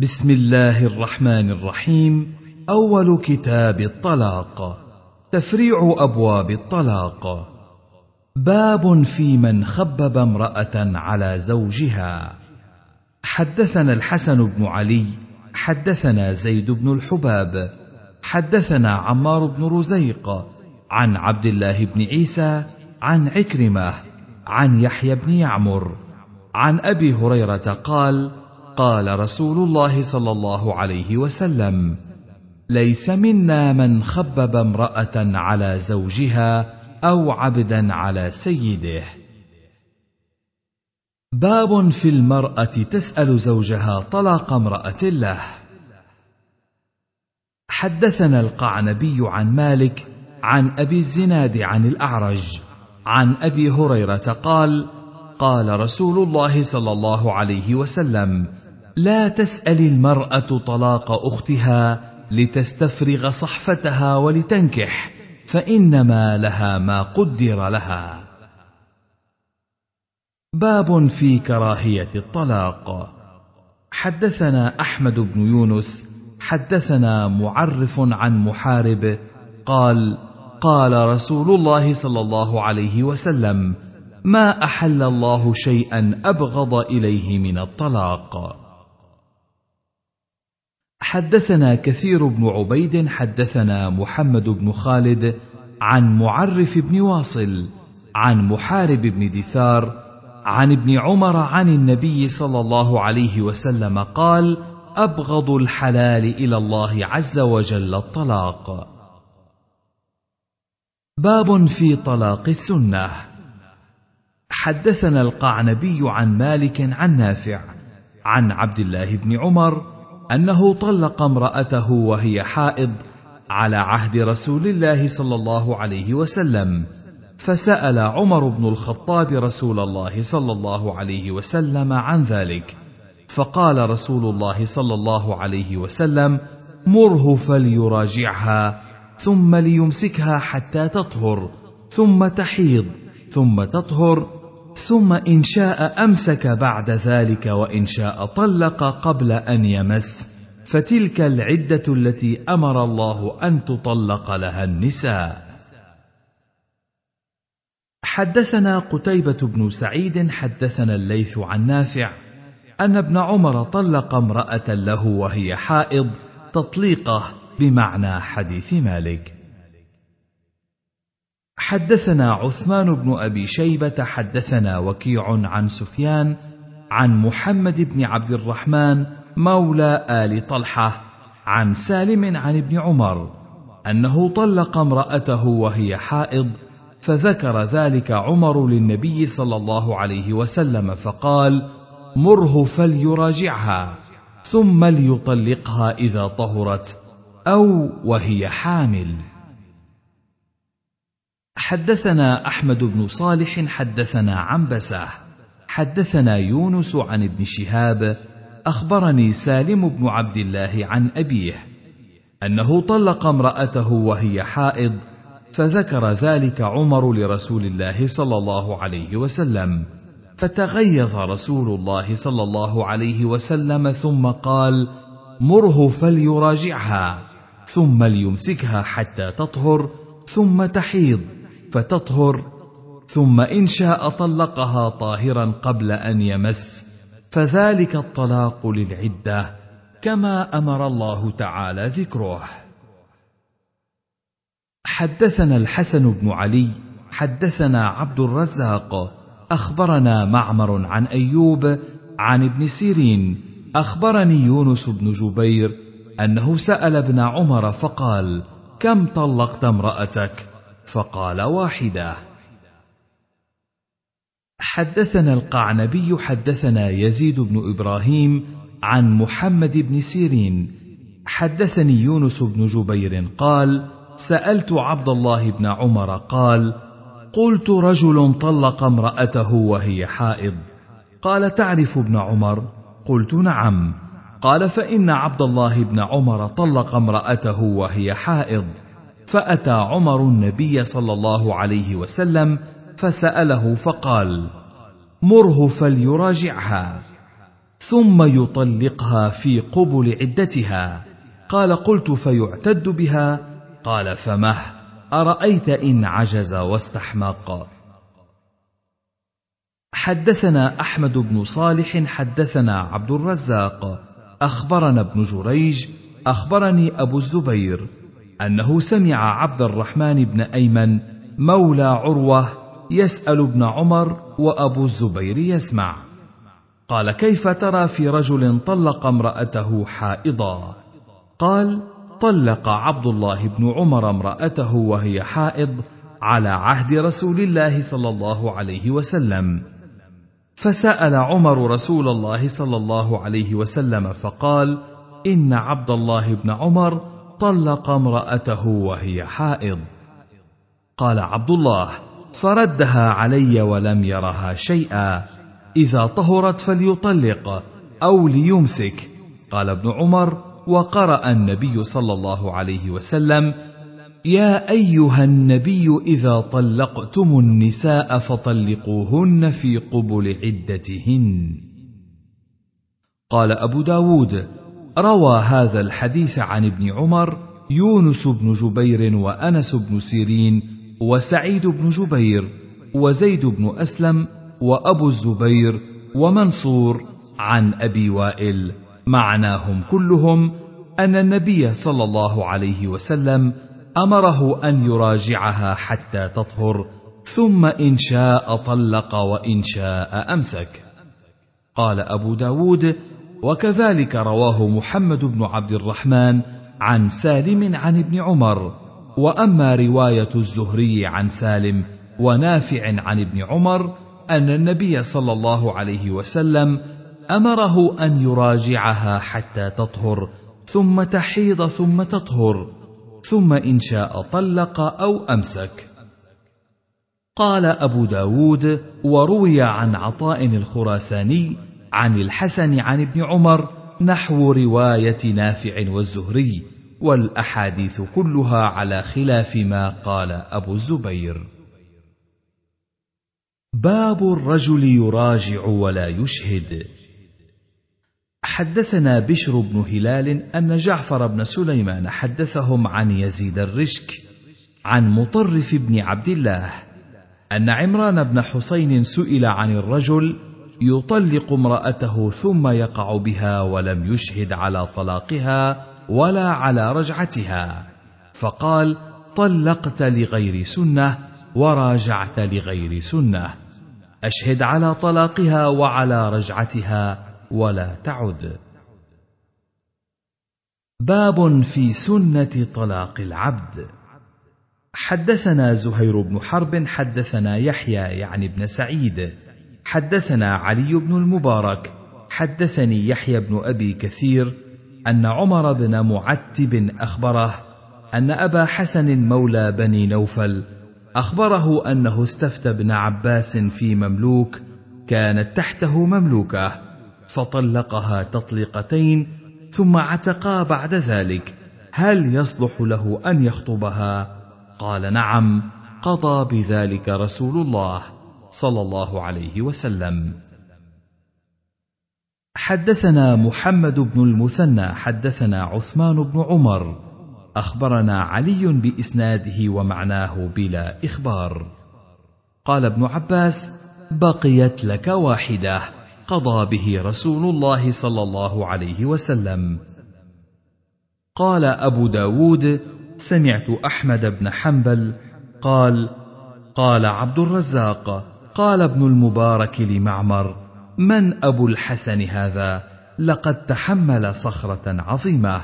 بسم الله الرحمن الرحيم. أول كتاب الطلاق. تفريع أبواب الطلاق. باب في من خبب امرأة على زوجها. حدثنا الحسن بن علي حدثنا زيد بن الحباب حدثنا عمار بن رزيق عن عبد الله بن عيسى عن عكرمة عن يحيى بن يعمر عن أبي هريرة قال قال رسول الله صلى الله عليه وسلم ليس منا من خبب امرأة على زوجها أو عبدا على سيده. باب في المرأة تسأل زوجها طلاق امرأة له. حدثنا القعنبي عن مالك عن أبي الزناد عن الأعرج عن أبي هريرة قال قال رسول الله صلى الله عليه وسلم لا تسأل المرأة طلاق أختها لتستفرغ صحفتها ولتنكح فإنما لها ما قدر لها. باب في كراهية الطلاق. حدثنا أحمد بن يونس حدثنا معرف عن محارب قال قال رسول الله صلى الله عليه وسلم ما أحل الله شيئا أبغض إليه من الطلاق. حدثنا كثير بن عبيد حدثنا محمد بن خالد عن معرف بن واصل عن محارب بن دثار عن ابن عمر عن النبي صلى الله عليه وسلم قال أبغض الحلال إلى الله عز وجل الطلاق. باب في طلاق السنة. حدثنا القعنبي عن مالك عن نافع عن عبد الله بن عمر أنه طلق امرأته وهي حائض على عهد رسول الله صلى الله عليه وسلم فسأل عمر بن الخطاب رسول الله صلى الله عليه وسلم عن ذلك. فقال رسول الله صلى الله عليه وسلم مره فليراجعها ثم ليمسكها حتى تطهر ثم تحيض ثم تطهر ثم إن شاء أمسك بعد ذلك وإن شاء طلق قبل أن يمس. فتلك العدة التي أمر الله أن تطلق لها النساء. حدثنا قتيبة بن سعيد حدثنا الليث عن نافع أن ابن عمر طلق امرأة له وهي حائض تطليقه بمعنى حديث مالك. حدثنا عثمان بن أبي شيبة حدثنا وكيع عن سفيان عن محمد بن عبد الرحمن مولى آل طلحة عن سالم عن ابن عمر أنه طلق امرأته وهي حائض فذكر ذلك عمر للنبي صلى الله عليه وسلم فقال مره فليراجعها ثم ليطلقها إذا طهرت أو وهي حامل. حدثنا أحمد بن صالح حدثنا عنبسة. حدثنا يونس عن ابن شهاب. أخبرني سالم بن عبد الله عن أبيه. أنه طلق امرأته وهي حائض فذكر ذلك عمر لرسول الله صلى الله عليه وسلم. فتغيظ رسول الله صلى الله عليه وسلم ثم قال مره فليراجعها ثم ليمسكها حتى تطهر ثم تحيض. فتطهر ثم إن شاء طلقها طاهرا قبل أن يمس فذلك الطلاق للعدة كما أمر الله تعالى ذكره. حدثنا الحسن بن علي حدثنا عبد الرزاق أخبرنا معمر عن أيوب عن ابن سيرين أخبرني يونس بن جبير أنه سأل ابن عمر فقال كم طلقت امرأتك؟ فقال واحدة حدثنا القعنبي حدثنا يزيد بن إبراهيم عن محمد بن سيرين. حدثني يونس بن جبير قال سألت عبد الله بن عمر قال قلت رجل طلق امرأته وهي حائض. قال تعرف ابن عمر؟ قلت نعم. قال فإن عبد الله بن عمر طلق امرأته وهي حائض. فأتى عمر النبي صلى الله عليه وسلم فسأله فقال مره فليراجعها ثم يطلقها في قبل عدتها. قال قلت فيعتد بها؟ قال فمه أرأيت إن عجز واستحمق. حدثنا أحمد بن صالح حدثنا عبد الرزاق أخبرنا ابن جريج أخبرني أبو الزبير أنه سمع عبد الرحمن بن أيمن مولى عروة يسأل ابن عمر وأبو الزبير يسمع. قال كيف ترى في رجل طلق امرأته حائضا؟ قال طلق عبد الله بن عمر امرأته وهي حائض على عهد رسول الله صلى الله عليه وسلم. فسأل عمر رسول الله صلى الله عليه وسلم فقال إن عبد الله بن عمر طلق امرأته وهي حائض. قال عبد الله فردها علي ولم يرها شيئا. إذا طهرت فليطلق أو ليمسك. قال ابن عمر وقرأ النبي صلى الله عليه وسلم يا أيها النبي إذا طلقتم النساء فطلقوهن في قبل عدتهن. قال أبو داود روى هذا الحديث عن ابن عمر يونس بن جبير وأنس بن سيرين وسعيد بن جبير وزيد بن أسلم وأبو الزبير ومنصور عن أبي وائل. معناهم كلهم أن النبي صلى الله عليه وسلم أمره أن يراجعها حتى تطهر ثم إن شاء طلق وإن شاء أمسك. قال أبو داود وكذلك رواه محمد بن عبد الرحمن عن سالم عن ابن عمر. وأما رواية الزهري عن سالم ونافع عن ابن عمر أن النبي صلى الله عليه وسلم أمره أن يراجعها حتى تطهر ثم تحيض ثم تطهر ثم إن شاء طلق أو أمسك. قال أبو داود وروي عن عطاء الخراساني عن الحسن عن ابن عمر نحو رواية نافع والزهري والأحاديث كلها على خلاف ما قال أبو الزبير. باب الرجل يراجع ولا يشهد. حدثنا بشر بن هلال أن جعفر بن سليمان حدثهم عن يزيد الرشك عن مطرف بن عبد الله أن عمران بن حسين سئل عن الرجل يطلق امرأته ثم يقع بها ولم يشهد على طلاقها ولا على رجعتها. فقال طلقت لغير سنة وراجعت لغير سنة. أشهد على طلاقها وعلى رجعتها ولا تعد. باب في سنة طلاق العبد. حدثنا زهير بن حرب حدثنا يحيى يعني ابن سعيد. حدثنا علي بن المبارك حدثني يحيى بن أبي كثير أن عمر بن معتب أخبره أن أبا حسن مولى بني نوفل أخبره أنه استفتى ابن عباس في مملوك كانت تحته مملوكة فطلقها تطليقتين ثم عتقا بعد ذلك هل يصلح له أن يخطبها؟ قال نعم قضى بذلك رسول الله. صلى الله عليه وسلم. حدثنا محمد بن المثنى حدثنا عثمان بن عمر. أخبرنا علي بإسناده ومعناه بلا إخبار. قال ابن عباس بقيت لك واحدة قضى به رسول الله صلى الله عليه وسلم. قال أبو داود سمعت أحمد بن حنبل قال قال عبد الرزاق قال ابن المبارك لمعمر من أبو الحسن هذا؟ لقد تحمل صخرة عظيمة.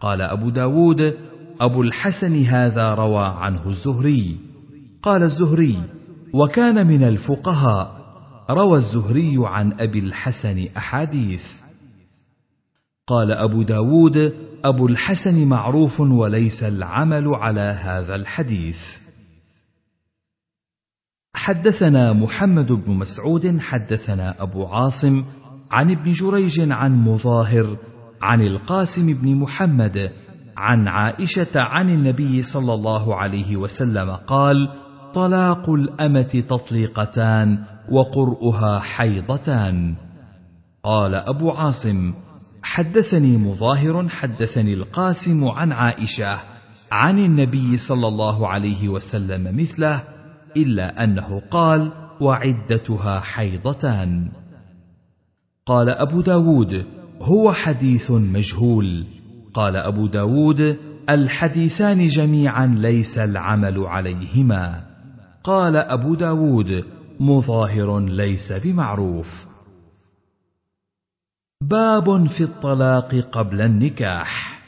قال أبو داود أبو الحسن هذا روى عنه الزهري. قال الزهري وكان من الفقهاء. روى الزهري عن أبي الحسن أحاديث. قال أبو داود أبو الحسن معروف وليس العمل على هذا الحديث. حدثنا محمد بن مسعود حدثنا أبو عاصم عن ابن جريج عن مظاهر عن القاسم بن محمد عن عائشة عن النبي صلى الله عليه وسلم قال طلاق الأمة تطليقتان وقرؤها حيضتان. قال أبو عاصم حدثني مظاهر حدثني القاسم عن عائشة عن النبي صلى الله عليه وسلم مثله إلا أنه قال وعدتها حيضتان. قال أبو داود هو حديث مجهول. قال أبو داود الحديثان جميعا ليس العمل عليهما. قال أبو داود مظاهر ليس بمعروف. باب في الطلاق قبل النكاح.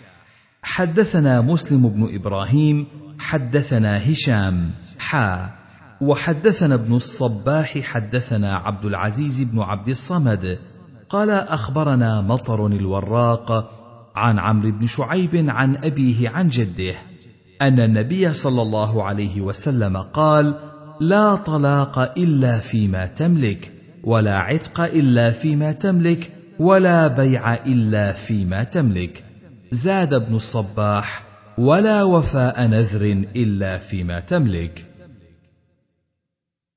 حدثنا مسلم بن إبراهيم حدثنا هشام حا وحدثنا ابن الصباح حدثنا عبد العزيز بن عبد الصمد. قال أخبرنا مطر الوراق عن عمرو بن شعيب عن أبيه عن جده أن النبي صلى الله عليه وسلم قال لا طلاق إلا فيما تملك ولا عتق إلا فيما تملك ولا بيع إلا فيما تملك. زاد ابن الصباح ولا وفاء نذر إلا فيما تملك.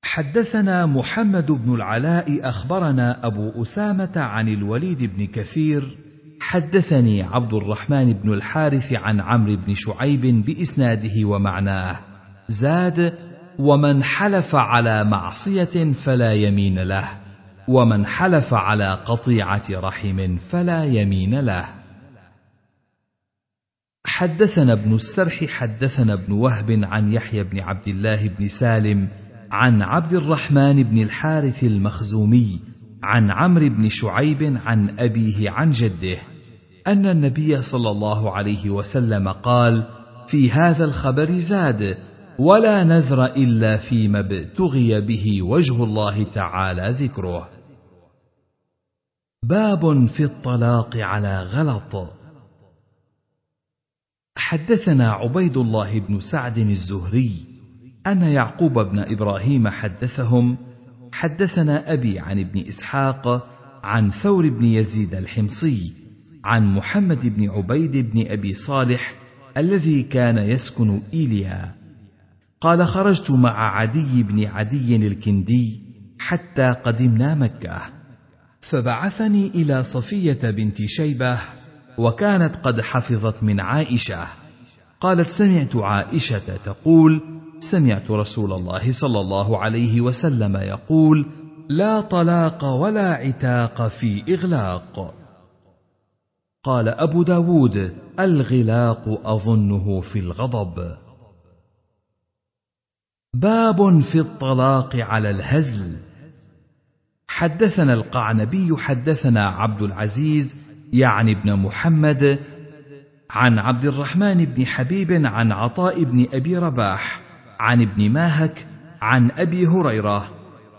حدثنا محمد بن العلاء أخبرنا أبو أسامة عن الوليد بن كثير حدثني عبد الرحمن بن الحارث عن عمرو بن شعيب بإسناده ومعناه. زاد ومن حلف على معصية فلا يمين له ومن حلف على قطيعة رحم فلا يمين له. حدثنا ابن السرح حدثنا ابن وهب عن يحيى بن عبد الله بن سالم عن عبد الرحمن بن الحارث المخزومي عن عمرو بن شعيب عن أبيه عن جده أن النبي صلى الله عليه وسلم قال في هذا الخبر زاد ولا نذر إلا فيما ابتغي به وجه الله تعالى ذكره. باب في الطلاق على غلط. حدثنا عبيد الله بن سعد الزهري أن يعقوب بن إبراهيم حدثهم حدثنا أبي عن ابن إسحاق عن ثور بن يزيد الحمصي عن محمد بن عبيد بن أبي صالح الذي كان يسكن إيليا. قال خرجت مع عدي بن عدي الكندي حتى قدمنا مكة. فبعثني إلى صفية بنت شيبة وكانت قد حفظت من عائشة. قالت سمعت عائشة تقول سمعت رسول الله صلى الله عليه وسلم يقول لا طلاق ولا عتاق في إغلاق. قال أبو داود الغلاق أظنه في الغضب. باب في الطلاق على الهزل. حدثنا القعنبي حدثنا عبد العزيز يعني ابن محمد عن عبد الرحمن بن حبيب عن عطاء بن أبي رباح عن ابن ماهك عن أبي هريرة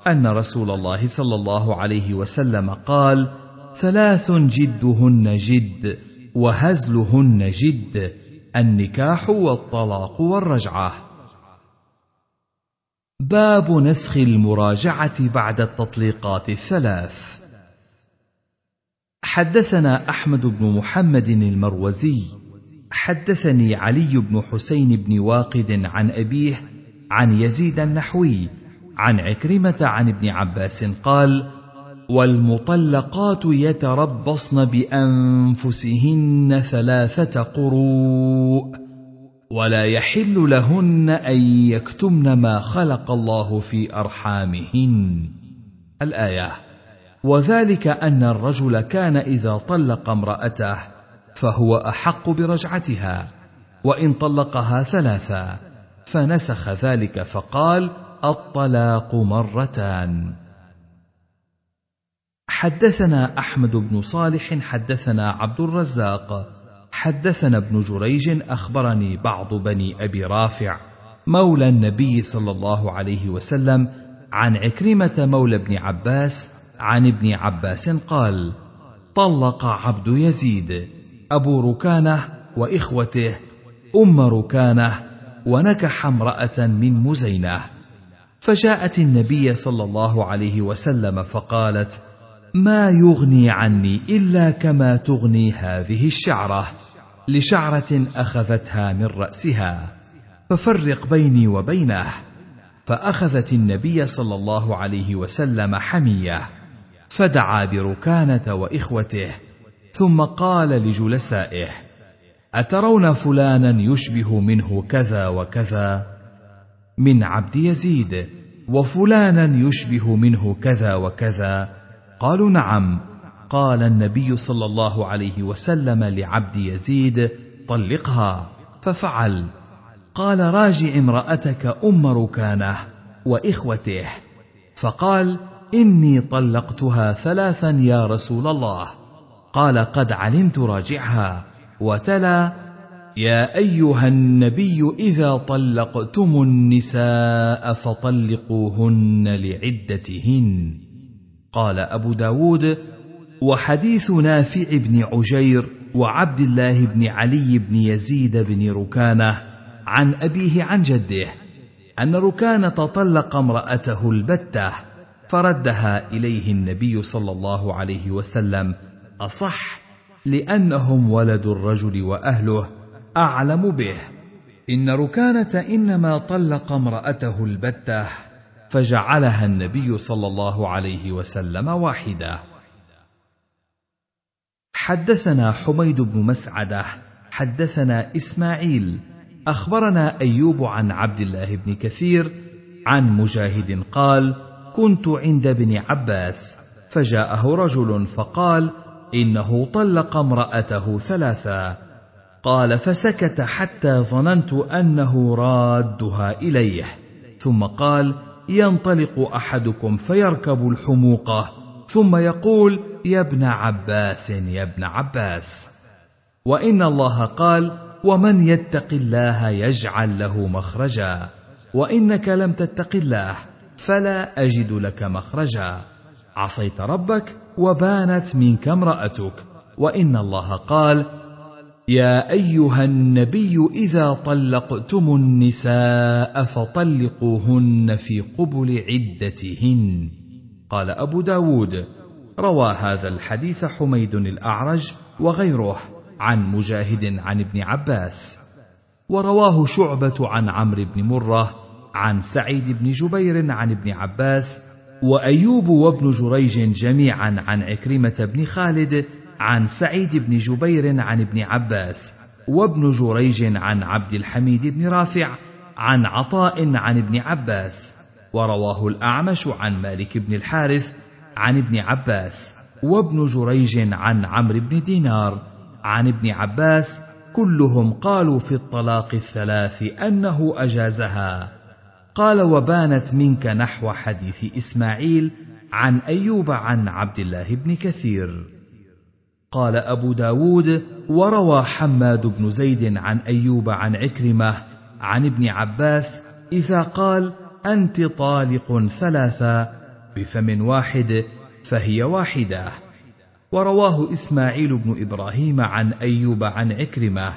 أن رسول الله صلى الله عليه وسلم قال ثلاث جدهن جد وهزلهن جد النكاح والطلاق والرجعة. باب نسخ المراجعة بعد التطليقات الثلاث. حدثنا أحمد بن محمد المروزي حدثني علي بن حسين بن واقد عن أبيه عن يزيد النحوي عن عكرمة عن ابن عباس قال والمطلقات يتربصن بأنفسهن ثلاثة قروء ولا يحل لهن أن يكتمن ما خلق الله في أرحامهن. الآية وذلك أن الرجل كان إذا طلق امرأته فهو أحق برجعتها وإن طلقها ثلاثا فنسخ ذلك فقال الطلاق مرتان. حدثنا أحمد بن صالح حدثنا عبد الرزاق. حدثنا ابن جريج أخبرني بعض بني أبي رافع مولى النبي صلى الله عليه وسلم عن عكرمة مولى ابن عباس عن ابن عباس قال طلق عبد يزيد أبو ركانة وإخوته أم ركانة ونكح امرأة من مزينة. فجاءت النبي صلى الله عليه وسلم فقالت ما يغني عني إلا كما تغني هذه الشعرة لشعرة أخذتها من رأسها. ففرق بيني وبينه. فأخذت النبي صلى الله عليه وسلم حمية. فدعا بركانة وإخوته ثم قال لجلسائه أترون فلانا يشبه منه كذا وكذا؟ من عبد يزيد وفلانا يشبه منه كذا وكذا؟ قالوا نعم. قال النبي صلى الله عليه وسلم لعبد يزيد طلقها. ففعل. قال راجع امرأتك أم ركانة وإخوته. فقال إني طلقتها ثلاثا يا رسول الله. قال قد علمت راجعها. وتلا يا أيها النبي إذا طلقتم النساء فطلقوهن لعدتهن. قال أبو داود وحديث نافع بن عجير وعبد الله بن علي بن يزيد بن ركانة عن أبيه عن جده أن ركانة طلق امرأته البتة فردها إليه النبي صلى الله عليه وسلم أصح لأنهم ولد الرجل وأهله أعلم به. إن ركانة إنما طلق امرأته البتة فجعلها النبي صلى الله عليه وسلم واحدة. حدثنا حميد بن مسعدة حدثنا إسماعيل أخبرنا أيوب عن عبد الله بن كثير عن مجاهد قال كنت عند ابن عباس. فجاءه رجل فقال إنه طلق امرأته ثلاثا. قال فسكت حتى ظننت أنه رادها إليه. ثم قال ينطلق أحدكم فيركب الحموقه ثم يقول يا ابن عباس يا ابن عباس. وإن الله قال ومن يتق الله يجعل له مخرجا. وإنك لم تتق الله فلا أجد لك مخرجا. عصيت ربك؟ وبانت منك امرأتك. وإن الله قال يا أيها النبي إذا طلقتم النساء فطلقوهن في قبل عدتهن. قال أبو داود روى هذا الحديث حميد الأعرج وغيره عن مجاهد عن ابن عباس. ورواه شعبة عن عمرو بن مرة عن سعيد بن جبير عن ابن عباس وأيوب وابن جريج جميعا عن عكرمة بن خالد عن سعيد بن جبير عن ابن عباس وابن جريج عن عبد الحميد بن رافع عن عطاء عن ابن عباس ورواه الأعمش عن مالك بن الحارث عن ابن عباس وابن جريج عن عمرو بن دينار عن ابن عباس كلهم قالوا في الطلاق الثلاث أنه أجازها قال وبانت منك نحو حديث إسماعيل عن أيوب عن عبد الله بن كثير قال أبو داود وروى حماد بن زيد عن أيوب عن عكرمة عن ابن عباس إذا قال أنت طالق ثلاثا بفم واحد فهي واحدة ورواه إسماعيل بن إبراهيم عن أيوب عن عكرمة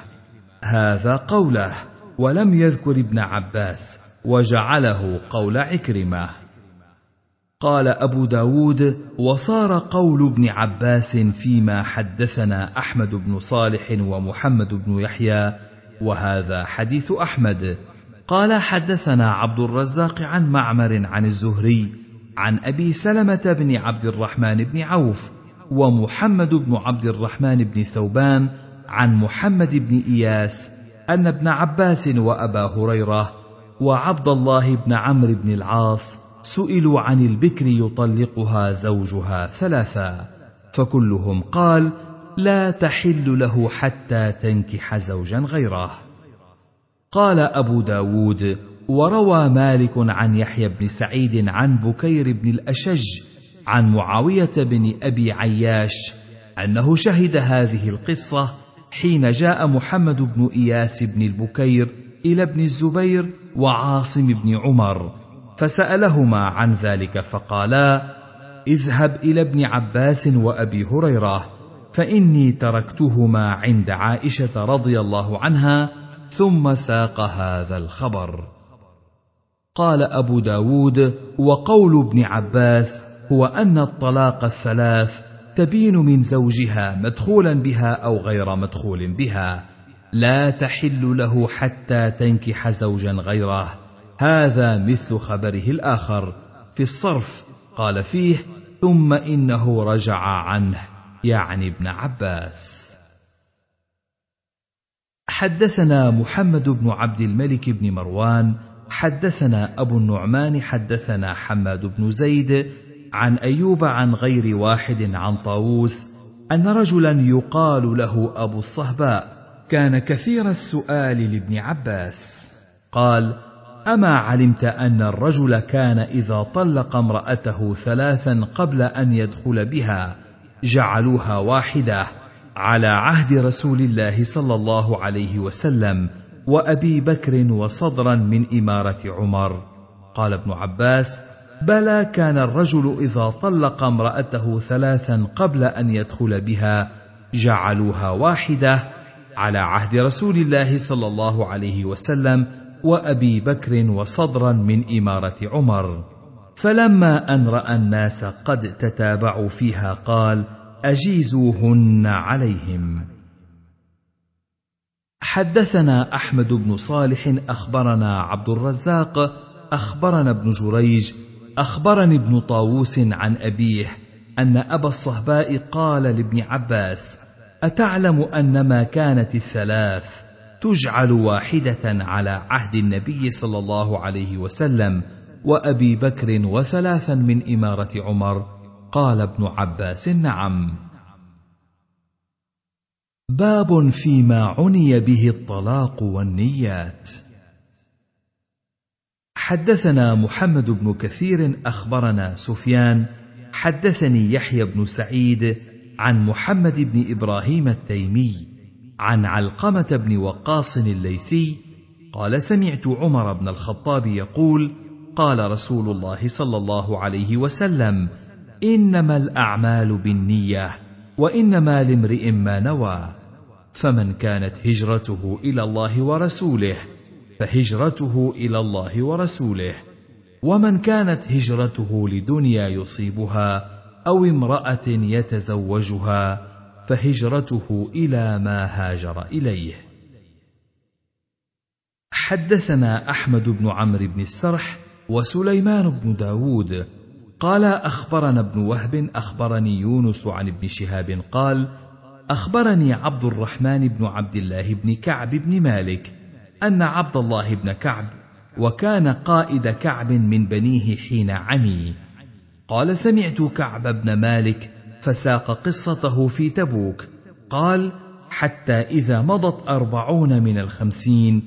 هذا قوله ولم يذكر ابن عباس وجعله قول عكرمة. قال أبو داود وصار قول ابن عباس فيما حدثنا أحمد بن صالح ومحمد بن يحيى وهذا حديث أحمد. قال حدثنا عبد الرزاق عن معمر عن الزهري عن أبي سلمة بن عبد الرحمن بن عوف ومحمد بن عبد الرحمن بن ثوبان عن محمد بن إياس أن ابن عباس وأبا هريرة وعبد الله بن عمرو بن العاص سئلوا عن البكر يطلقها زوجها ثلاثا فكلهم قال لا تحل له حتى تنكح زوجا غيره. قال أبو داود وروى مالك عن يحيى بن سعيد عن بكير بن الأشج عن معاوية بن أبي عياش أنه شهد هذه القصة حين جاء محمد بن إياس بن البكير إلى ابن الزبير وعاصم بن عمر فسألهما عن ذلك فقالا اذهب إلى ابن عباس وأبي هريرة فإني تركتهما عند عائشة رضي الله عنها ثم ساق هذا الخبر. قال أبو داود وقول ابن عباس هو أن الطلاق الثلاث تبين من زوجها مدخولا بها أو غير مدخول بها لا تحل له حتى تنكح زوجا غيره. هذا مثل خبره الآخر. في الصرف قال فيه ثم إنه رجع عنه. يعني ابن عباس. حدثنا محمد بن عبد الملك بن مروان. حدثنا أبو النعمان. حدثنا حماد بن زيد عن أيوب عن غير واحد عن طاووس أن رجلا يقال له أبو الصهباء. كان كثير السؤال لابن عباس. قال أما علمت أن الرجل كان إذا طلق امرأته ثلاثا قبل أن يدخل بها جعلوها واحدة على عهد رسول الله صلى الله عليه وسلم وأبي بكر وصدرا من إمارة عمر. قال ابن عباس بلى كان الرجل إذا طلق امرأته ثلاثا قبل أن يدخل بها جعلوها واحدة على عهد رسول الله صلى الله عليه وسلم وأبي بكر وصدرا من إمارة عمر. فلما أن رأى الناس قد تتابعوا فيها قال أجيزوهن عليهم. حدثنا أحمد بن صالح أخبرنا عبد الرزاق أخبرنا ابن جريج أخبرني ابن طاووس عن أبيه أن أبا الصهباء قال لابن عباس أتعلم انما كانت الثلاث تجعل واحدة على عهد النبي صلى الله عليه وسلم وأبي بكر وثلاثا من إمارة عمر. قال ابن عباس نعم. باب فيما عني به الطلاق والنيات. حدثنا محمد بن كثير أخبرنا سفيان حدثني يحيى بن سعيد عن محمد بن إبراهيم التيمي عن علقمة بن وقاص الليثي قال سمعت عمر بن الخطاب يقول قال رسول الله صلى الله عليه وسلم إنما الأعمال بالنية وإنما لامرئ ما نوى فمن كانت هجرته إلى الله ورسوله فهجرته إلى الله ورسوله ومن كانت هجرته لدنيا يصيبها أو امرأة يتزوجها فهجرته إلى ما هاجر إليه. حدثنا أحمد بن عمرو بن السرح وسليمان بن داود. قال أخبرنا ابن وهب أخبرني يونس عن ابن شهاب قال أخبرني عبد الرحمن بن عبد الله بن كعب بن مالك أن عبد الله بن كعب وكان قائد كعب من بنيه حين عمي. قال سمعت كعب بن مالك فساق قصته في تبوك. قال حتى إذا مضت أربعون من الخمسين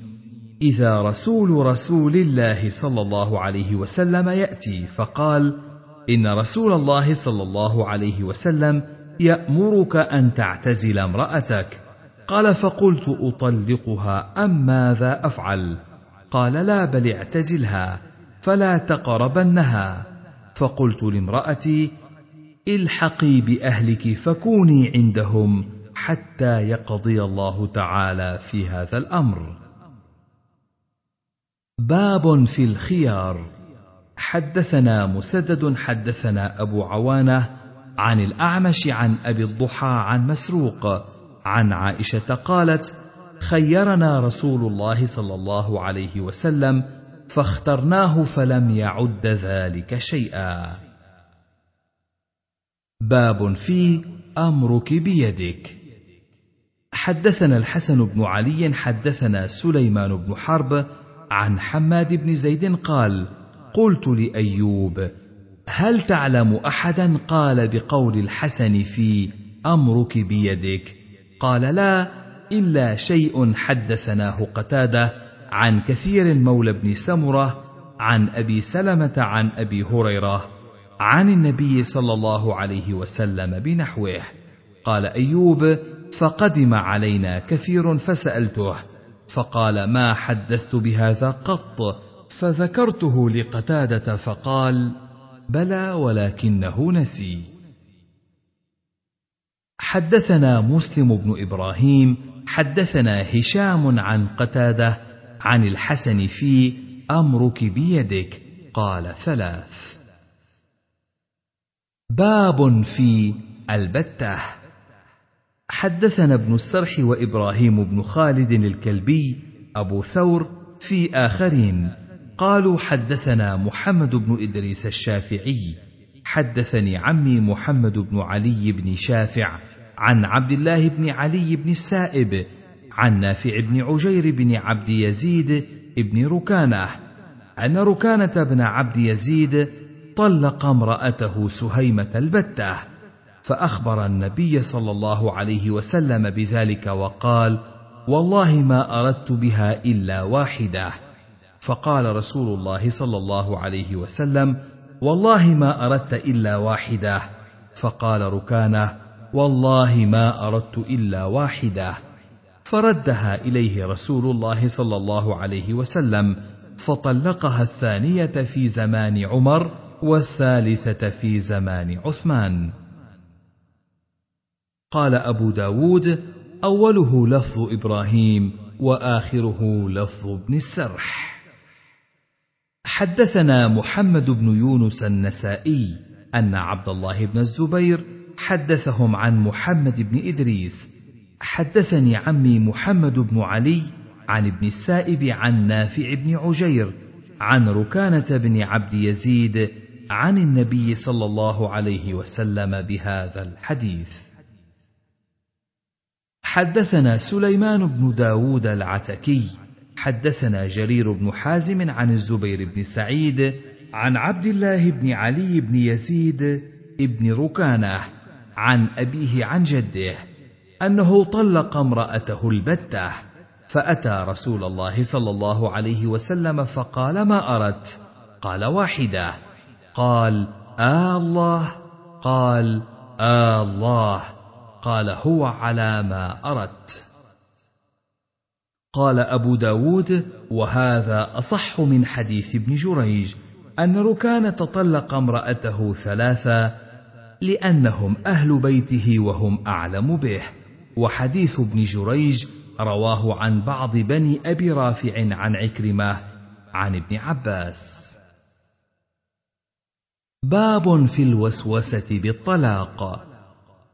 إذا رسول رسول الله صلى الله عليه وسلم يأتي فقال إن رسول الله صلى الله عليه وسلم يأمرك أن تعتزل امرأتك. قال فقلت أطلقها أم ماذا أفعل؟ قال لا بل اعتزلها فلا تقربنها. فقلت لامرأتي الحقي بأهلك فكوني عندهم حتى يقضي الله تعالى في هذا الأمر. باب في الخيار. حدثنا مسدد حدثنا أبو عوانة عن الأعمش عن أبي الضحى عن مسروق عن عائشة قالت خيرنا رسول الله صلى الله عليه وسلم فاخترناه فلم يعد ذلك شيئا. باب في أمرك بيدك. حدثنا الحسن بن علي حدثنا سليمان بن حرب عن حماد بن زيد قال قلت لأيوب هل تعلم أحدا؟ قال بقول الحسن في أمرك بيدك. قال لا إلا شيء حدثناه قتادة عن كثير مولى بن سمرة عن أبي سلمة عن أبي هريرة عن النبي صلى الله عليه وسلم بنحوه. قال أيوب فقدم علينا كثير فسألته فقال ما حدثت بهذا قط؟ فذكرته لقتادة فقال بلى ولكنه نسي. حدثنا مسلم بن إبراهيم حدثنا هشام عن قتادة عن الحسن في أمرك بيدك قال ثلاث. باب في البتة. حدثنا ابن السرح وإبراهيم بن خالد الكلبي أبو ثور في آخرين. قالوا حدثنا محمد بن إدريس الشافعي. حدثني عمي محمد بن علي بن شافع عن عبد الله بن علي بن السائب عن نافع بن عجير بن عبد يزيد بن ركانة أن ركانة بن عبد يزيد طلق امرأته سهيمة البتة فأخبر النبي صلى الله عليه وسلم بذلك وقال والله ما أردت بها إلا واحدة فقال رسول الله صلى الله عليه وسلم والله ما أردت إلا واحدة فقال ركانة والله ما أردت إلا واحدة فردها إليه رسول الله صلى الله عليه وسلم فطلقها الثانية في زمان عمر والثالثة في زمان عثمان. قال أبو داود أوله لفظ إبراهيم وآخره لفظ ابن السرح. حدثنا محمد بن يونس النسائي أن عبد الله بن الزبير حدثهم عن محمد بن إدريس حدثني عمي محمد بن علي عن ابن السائب عن نافع بن عجير عن ركانة بن عبد يزيد عن النبي صلى الله عليه وسلم بهذا الحديث. حدثنا سليمان بن داود العتكي حدثنا جرير بن حازم عن الزبير بن سعيد عن عبد الله بن علي بن يزيد بن ركانة عن أبيه عن جده. أنه طلق امرأته البتة فأتى رسول الله صلى الله عليه وسلم فقال ما أردت؟ قال واحدة. قال آه الله. قال آه الله. قال هو على ما أردت. قال أبو داود وهذا أصح من حديث ابن جريج أن ركان طلق امرأته ثلاثا لأنهم أهل بيته وهم أعلم به. وحديث ابن جريج رواه عن بعض بني أبي رافع عن عكرمة عن ابن عباس. باب في الوسوسة بالطلاق.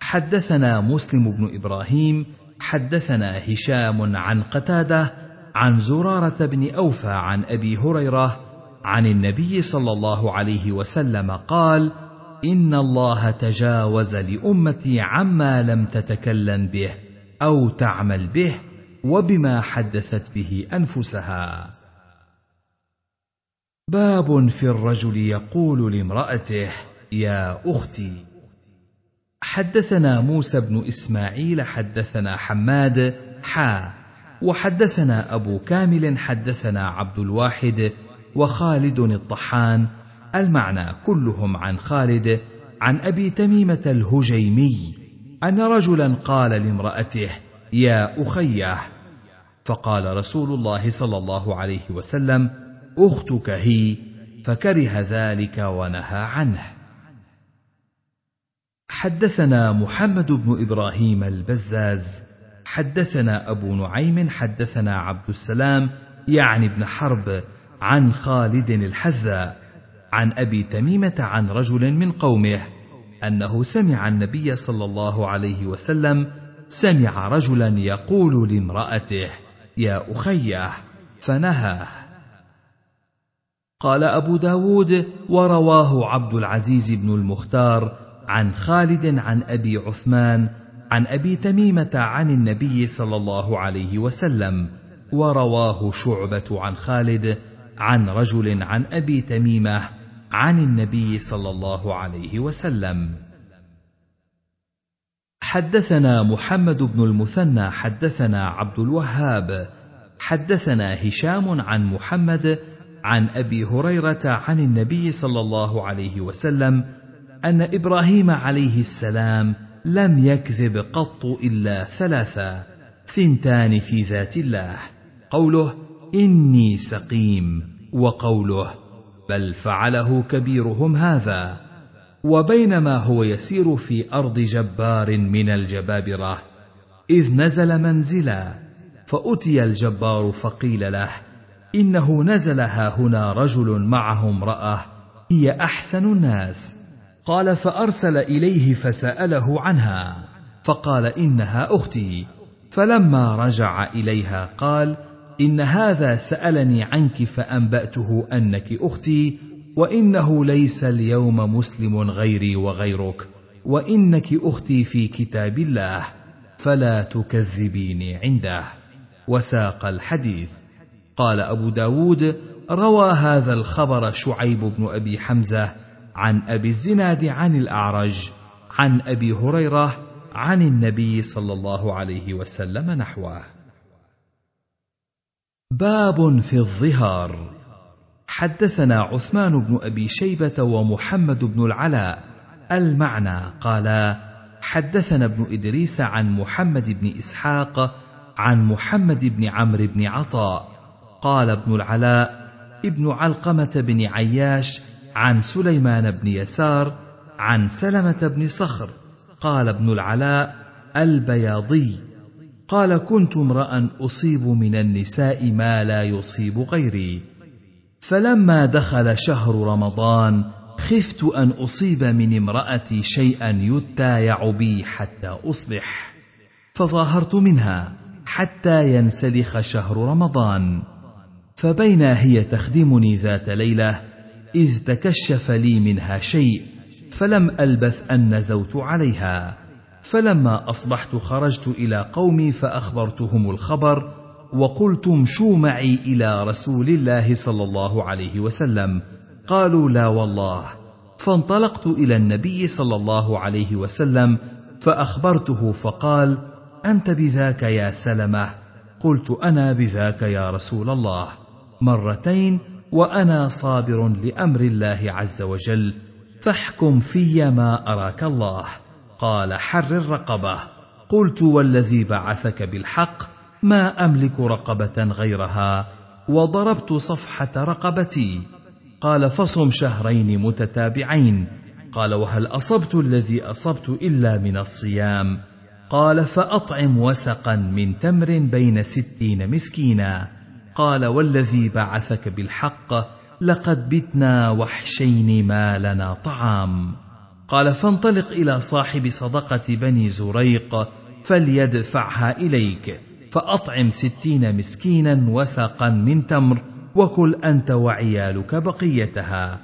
حدثنا مسلم بن إبراهيم حدثنا هشام عن قتادة عن زرارة بن أوفى عن أبي هريرة عن النبي صلى الله عليه وسلم قال ان الله تجاوز لامتي عما لم تتكلم به أو تعمل به وبما حدثت به انفسها. باب في الرجل يقول لامراته يا أختي حدثنا موسى بن اسماعيل حدثنا حماد حا وحدثنا ابو كامل حدثنا عبد الواحد وخالد الطحان. المعنى كلهم عن خالد عن أبي تميمة الهجيمي أن رجلا قال لامرأته يا اخيه فقال رسول الله صلى الله عليه وسلم أختك هي. فكره ذلك ونهى عنه. حدثنا محمد بن إبراهيم البزاز حدثنا أبو نعيم حدثنا عبد السلام يعني ابن حرب عن خالد الحذاء عن أبي تميمة عن رجل من قومه أنه سمع النبي صلى الله عليه وسلم سمع رجلا يقول لامرأته يا أخيه فنهاه. قال أبو داود ورواه عبد العزيز بن المختار عن خالد عن أبي عثمان عن أبي تميمة عن النبي صلى الله عليه وسلم ورواه شعبة عن خالد عن رجل عن أبي تميمة عن النبي صلى الله عليه وسلم. حدثنا محمد بن المثنى حدثنا عبد الوهاب حدثنا هشام عن محمد عن أبي هريرة عن النبي صلى الله عليه وسلم أن إبراهيم عليه السلام لم يكذب قط إلا ثلاثا ثنتان في ذات الله قوله إني سقيم وقوله بل فعله كبيرهم هذا. وبينما هو يسير في أرض جبار من الجبابرة إذ نزل منزلا فأتي الجبار فقيل له إنه نزل ها هنا رجل معه امراه هي أحسن الناس. قال فأرسل إليه فسأله عنها فقال إنها أختي. فلما رجع إليها قال إن هذا سألني عنك فأنبأته أنك أختي وإنه ليس اليوم مسلم غيري وغيرك وإنك أختي في كتاب الله فلا تكذبيني عنده. وساق الحديث. قال أبو داود روى هذا الخبر شعيب بن أبي حمزة عن أبي الزناد عن الأعرج عن أبي هريرة عن النبي صلى الله عليه وسلم نحوه. باب في الظهار. حدثنا عثمان بن أبي شيبة ومحمد بن العلاء المعنى قالا حدثنا ابن إدريس عن محمد بن إسحاق عن محمد بن عمرو بن عطاء قال ابن العلاء ابن علقمة بن عياش عن سليمان بن يسار عن سلمة بن صخر قال ابن العلاء البياضي. قال كنت امرأ أصيب من النساء ما لا يصيب غيري. فلما دخل شهر رمضان خفت أن أصيب من امرأتي شيئا يتايع بي حتى أصبح. فظاهرت منها حتى ينسلخ شهر رمضان. فبينا هي تخدمني ذات ليلة إذ تكشف لي منها شيء فلم ألبث أن نزوت عليها. فلما أصبحت خرجت إلى قومي فأخبرتهم الخبر وقلت امشوا معي إلى رسول الله صلى الله عليه وسلم. قالوا لا والله. فانطلقت إلى النبي صلى الله عليه وسلم فأخبرته فقال أنت بذاك يا سلمة. قلت أنا بذاك يا رسول الله. مرتين وأنا صابر لأمر الله عز وجل. فاحكم في ما أراك الله. قال حر الرقبه قلت والذي بعثك بالحق ما أملك رقبة غيرها؟ وضربت صفحة رقبتي. قال فصم شهرين متتابعين. قال وهل أصبت الذي أصبت إلا من الصيام؟ قال فأطعم وسقا من تمر بين ستين مسكينا. قال والذي بعثك بالحق لقد بتنا وحشين ما لنا طعام. قال فانطلق إلى صاحب صدقة بني زريق فليدفعها إليك فأطعم ستين مسكينا وسقا من تمر وكل أنت وعيالك بقيتها.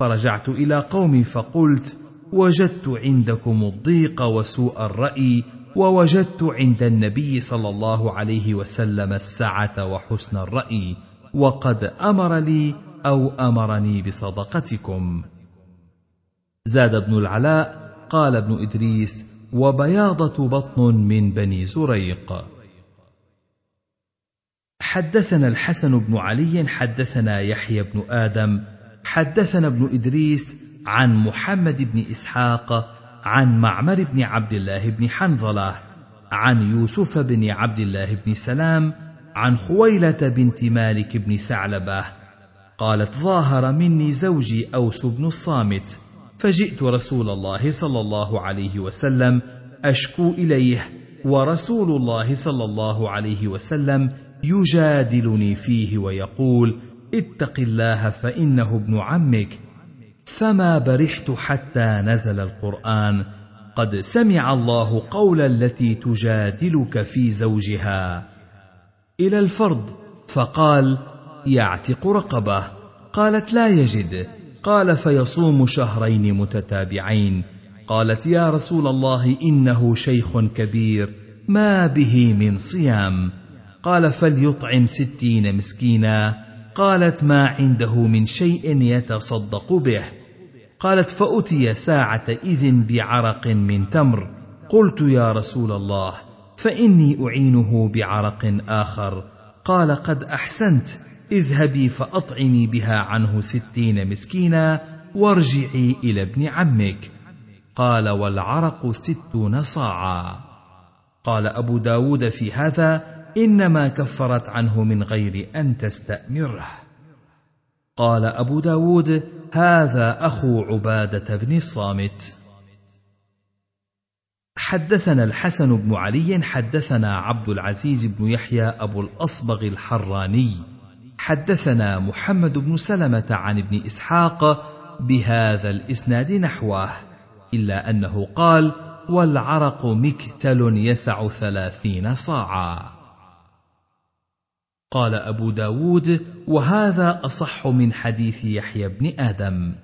فرجعت إلى قومي فقلت وجدت عندكم الضيق وسوء الرأي ووجدت عند النبي صلى الله عليه وسلم السعة وحسن الرأي وقد أمر لي أو أمرني بصدقتكم. زاد ابن العلاء قال ابن إدريس وبياضة بطن من بني زريق. حدثنا الحسن بن علي حدثنا يحيى بن آدم حدثنا ابن إدريس عن محمد بن إسحاق عن معمر بن عبد الله بن حنظلة عن يوسف بن عبد الله بن سلام عن خويلة بنت مالك بن ثعلبة قالت ظاهر مني زوجي أوس بن الصامت. فجئت رسول الله صلى الله عليه وسلم أشكو إليه ورسول الله صلى الله عليه وسلم يجادلني فيه ويقول اتق الله فإنه ابن عمك. فما برحت حتى نزل القرآن قد سمع الله قول التي تجادلك في زوجها. إلى الفرض فقال يعتق رقبه. قالت لا يجد. قال فيصوم شهرين متتابعين. قالت يا رسول الله إنه شيخ كبير ما به من صيام. قال فليطعم ستين مسكينا. قالت ما عنده من شيء يتصدق به. قالت فأتي ساعة اذ بعرق من تمر. قلت يا رسول الله فإني أعينه بعرق آخر. قال قد أحسنت. اذهبي فأطعمي بها عنه ستين مسكينا وارجعي إلى ابن عمك. قال والعرق ستون صاعا قال أبو داود في هذا إنما كفرت عنه من غير أن تستأمره. قال أبو داود هذا أخو عبادة بن الصامت. حدثنا الحسن بن علي حدثنا عبد العزيز بن يحيى أبو الأصبغ الحراني. حدثنا محمد بن سلمة عن ابن إسحاق بهذا الإسناد نحوه إلا أنه قال والعرق مكتل يسع ثلاثين صاعا قال أبو داود وهذا أصح من حديث يحيى بن آدم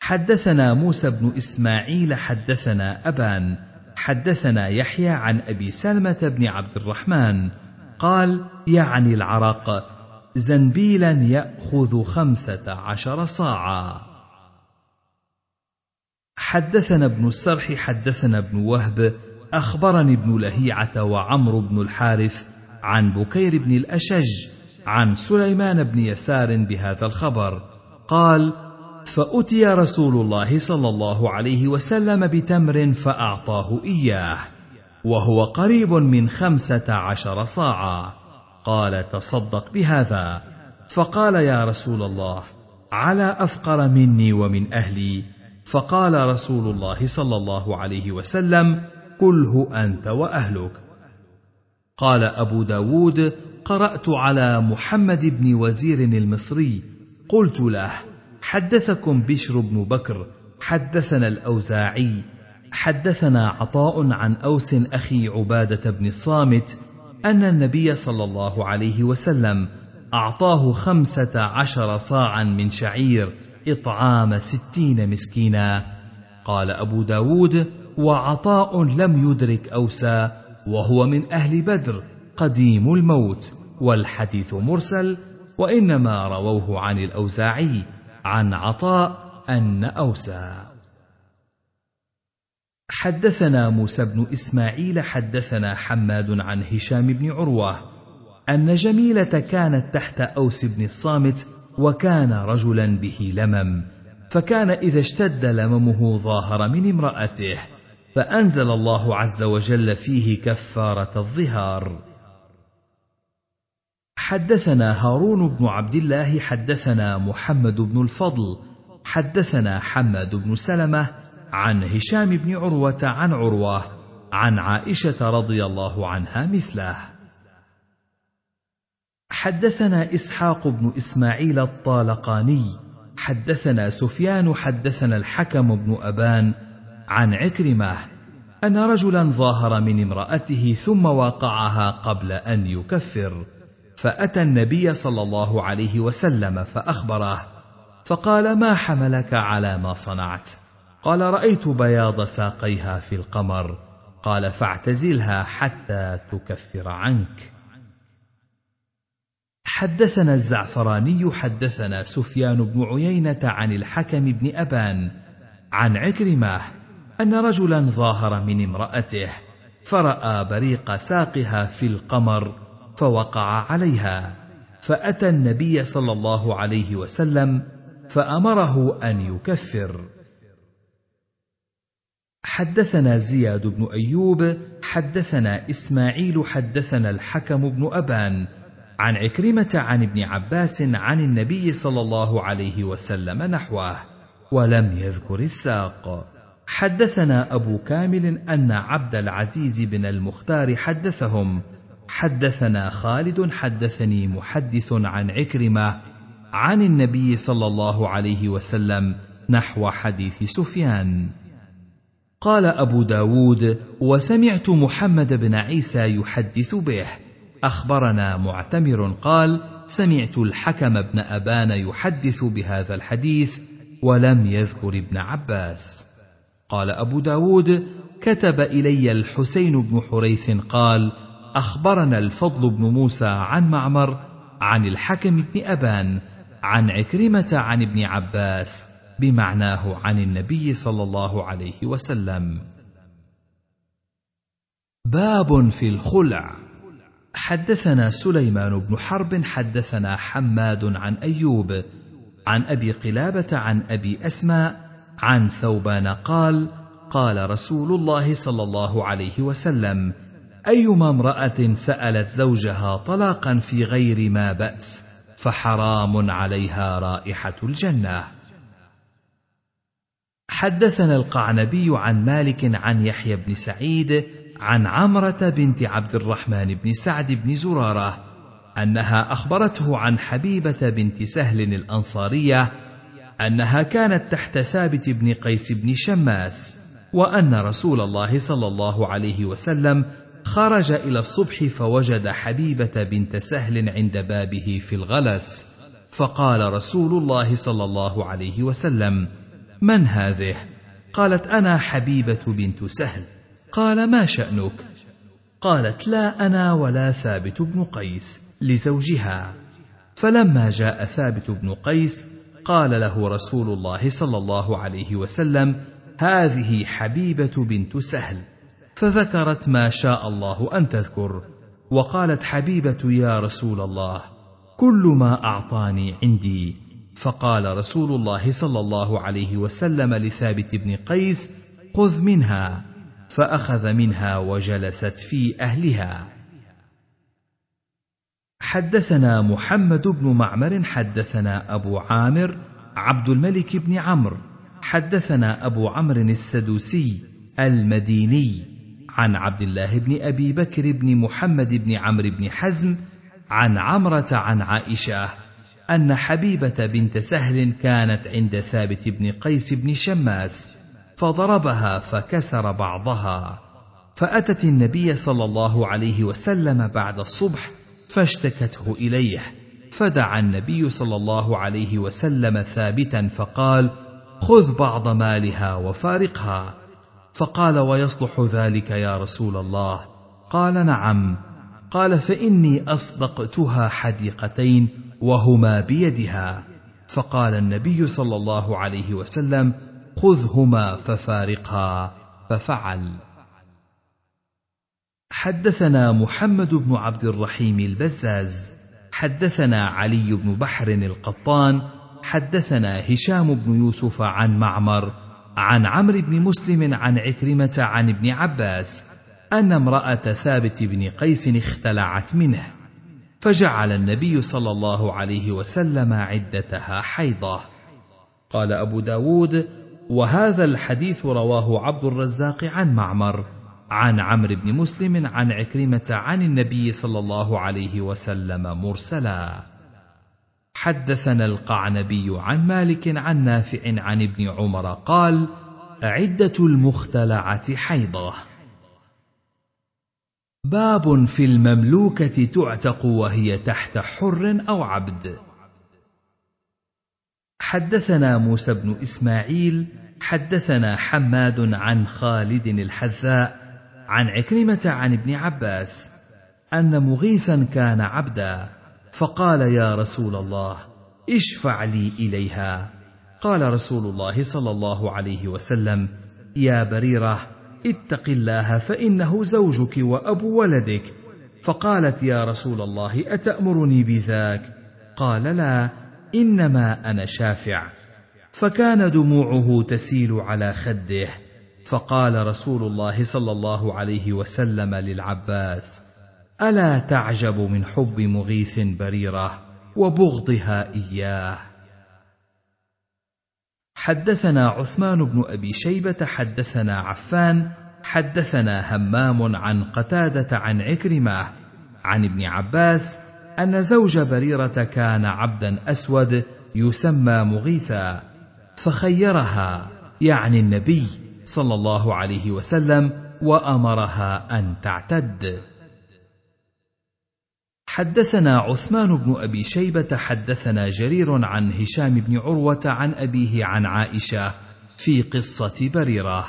حدثنا موسى بن إسماعيل حدثنا أبان حدثنا يحيى عن أبي سلمة بن عبد الرحمن قال يعني العرق زنبيلا يأخذ خمسة عشر صاعا. حدثنا ابن السرح حدثنا ابن وهب أخبرني ابن لهيعة وعمرو بن الحارث عن بكير بن الأشج عن سليمان بن يسار بهذا الخبر. قال فأتي رسول الله صلى الله عليه وسلم بتمر فأعطاه إياه. وهو قريب من خمسة عشر صاعا. قال تصدق بهذا. فقال يا رسول الله على أفقر مني ومن أهلي. فقال رسول الله صلى الله عليه وسلم كله أنت وأهلك. قال أبو داود قرأت على محمد بن وزير المصري. قلت له حدثكم بشر بن بكر حدثنا الأوزاعي. حدثنا عطاء عن أوس أخي عبادة بن الصامت أن النبي صلى الله عليه وسلم أعطاه خمسة عشر صاعا من شعير إطعام ستين مسكينا. قال أبو داود وعطاء لم يدرك أوسا وهو من أهل بدر قديم الموت والحديث مرسل وإنما رووه عن الأوزاعي عن عطاء أن أوسى حدثنا موسى بن إسماعيل حدثنا حماد عن هشام بن عروة أن جميلة كانت تحت أوس بن الصامت وكان رجلا به لمم فكان إذا اشتد لممه ظاهر من امرأته فأنزل الله عز وجل فيه كفارة الظهار. حدثنا هارون بن عبد الله حدثنا محمد بن الفضل حدثنا حماد بن سلمة عن هشام بن عروة عن عروة عن عائشة رضي الله عنها مثله. حدثنا إسحاق بن إسماعيل الطالقاني حدثنا سفيان حدثنا الحكم بن أبان عن عكرمة أن رجلا ظاهر من امرأته ثم واقعها قبل أن يكفر فأتى النبي صلى الله عليه وسلم فأخبره فقال ما حملك على ما صنعت؟ قال رأيت بياض ساقيها في القمر. قال فاعتزلها حتى تكفر عنك. حدثنا الزعفراني حدثنا سفيان بن عيينة عن الحكم بن أبان عن عكرمة أن رجلا ظاهر من امرأته فرأى بريق ساقها في القمر فوقع عليها. فأتى النبي صلى الله عليه وسلم فأمره أن يكفر. حدثنا زياد بن أيوب حدثنا إسماعيل حدثنا الحكم بن أبان عن عكرمة عن ابن عباس عن النبي صلى الله عليه وسلم نحوه ولم يذكر الساق. حدثنا أبو كامل أن عبد العزيز بن المختار حدثهم. حدثنا خالد حدثني محدث عن عكرمة عن النبي صلى الله عليه وسلم نحو حديث سفيان. قال أبو داود وسمعت محمد بن عيسى يحدث به. أخبرنا معتمر قال سمعت الحكم بن أبان يحدث بهذا الحديث ولم يذكر ابن عباس. قال أبو داود كتب إلي الحسين بن حريث قال أخبرنا الفضل بن موسى عن معمر عن الحكم بن أبان عن عكرمة عن ابن عباس بمعناه عن النبي صلى الله عليه وسلم. باب في الخلع. حدثنا سليمان بن حرب حدثنا حماد عن أيوب عن أبي قلابة عن أبي أسماء عن ثوبان قال قال رسول الله صلى الله عليه وسلم أيما امرأة سألت زوجها طلاقا في غير ما بأس فحرام عليها رائحة الجنة. حدثنا القعنبي عن مالك عن يحيى بن سعيد عن عمرة بنت عبد الرحمن بن سعد بن زرارة أنها أخبرته عن حبيبة بنت سهل الأنصارية أنها كانت تحت ثابت بن قيس بن شماس وأن رسول الله صلى الله عليه وسلم خرج إلى الصبح فوجد حبيبة بنت سهل عند بابه في الغلس فقال رسول الله صلى الله عليه وسلم من هذه؟ قالت أنا حبيبة بنت سهل. قال ما شأنك؟ قالت لا أنا ولا ثابت بن قيس لزوجها. فلما جاء ثابت بن قيس قال له رسول الله صلى الله عليه وسلم هذه حبيبة بنت سهل. فذكرت ما شاء الله أن تذكر. وقالت حبيبة يا رسول الله كل ما أعطاني عندي فقال رسول الله صلى الله عليه وسلم لثابت بن قيس خذ منها. فأخذ منها وجلست في أهلها. حدثنا محمد بن معمر حدثنا أبو عامر عبد الملك بن عمرو. حدثنا أبو عمرو السدوسي المديني عن عبد الله بن أبي بكر بن محمد بن عمرو بن حزم عن عمرة عن عائشة أن حبيبة بنت سهل كانت عند ثابت بن قيس بن شماس فضربها فكسر بعضها. فأتت النبي صلى الله عليه وسلم بعد الصبح فاشتكته إليه. فدعا النبي صلى الله عليه وسلم ثابتا فقال خذ بعض مالها وفارقها فقال ويصلح ذلك يا رسول الله قال نعم قال فإني أصدقتها حديقتين وهما بيدها. فقال النبي صلى الله عليه وسلم خذهما ففارقها. ففعل. حدثنا محمد بن عبد الرحيم البزاز. حدثنا علي بن بحر القطان. حدثنا هشام بن يوسف عن معمر عن عمرو بن مسلم عن عكرمة عن ابن عباس أن امرأة ثابت بن قيس اختلعت منه. فجعل النبي صلى الله عليه وسلم عدتها حيضة. قال أبو داود وهذا الحديث رواه عبد الرزاق عن معمر عن عمرو بن مسلم عن عكرمة عن النبي صلى الله عليه وسلم مرسلا. حدثنا القعنبي عن مالك عن نافع عن ابن عمر قال عدة المختلعة حيضة. باب في المملوكة تعتق وهي تحت حر أو عبد. حدثنا موسى بن إسماعيل حدثنا حماد عن خالد الحذاء عن عكرمة عن ابن عباس أن مغيثا كان عبدا فقال يا رسول الله اشفع لي إليها. قال رسول الله صلى الله عليه وسلم يا بريرة اتق الله فإنه زوجك وابو ولدك. فقالت يا رسول الله أتأمرني بذاك؟ قال لا إنما أنا شافع. فكان دموعه تسيل على خده. فقال رسول الله صلى الله عليه وسلم للعباس ألا تعجب من حب مغيث بريرة وبغضها إياه؟ حدثنا عثمان بن أبي شيبة حدثنا عفان حدثنا همام عن قتادة عن عكرمة عن ابن عباس أن زوج بريرة كان عبدا أسود يسمى مغيثا فخيرها يعني النبي صلى الله عليه وسلم وأمرها أن تعتد. حدثنا عثمان بن أبي شيبة حدثنا جرير عن هشام بن عروة عن أبيه عن عائشة في قصة بريرة.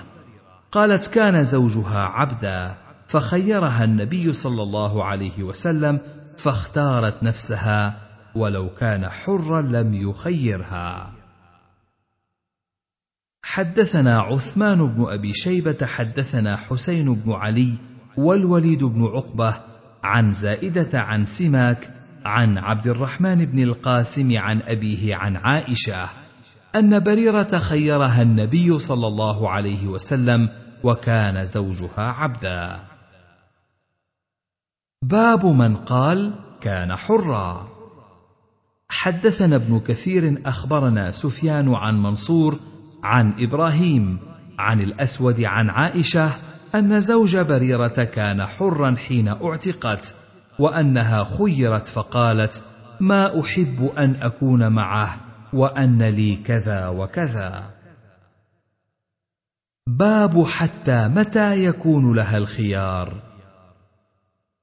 قالت كان زوجها عبدا فخيرها النبي صلى الله عليه وسلم فاختارت نفسها ولو كان حرا لم يخيرها. حدثنا عثمان بن أبي شيبة حدثنا حسين بن علي والوليد بن عقبة عن زائدة عن سماك عن عبد الرحمن بن القاسم عن أبيه عن عائشة أن بريرة خيرها النبي صلى الله عليه وسلم وكان زوجها عبدا. باب من قال كان حرا. حدثنا ابن كثير أخبرنا سفيان عن منصور عن إبراهيم عن الأسود عن عائشة أن زوج بريرة كان حرا حين اعتقت وأنها خيرت فقالت ما أحب أن أكون معه وأن لي كذا وكذا. باب حتى متى يكون لها الخيار.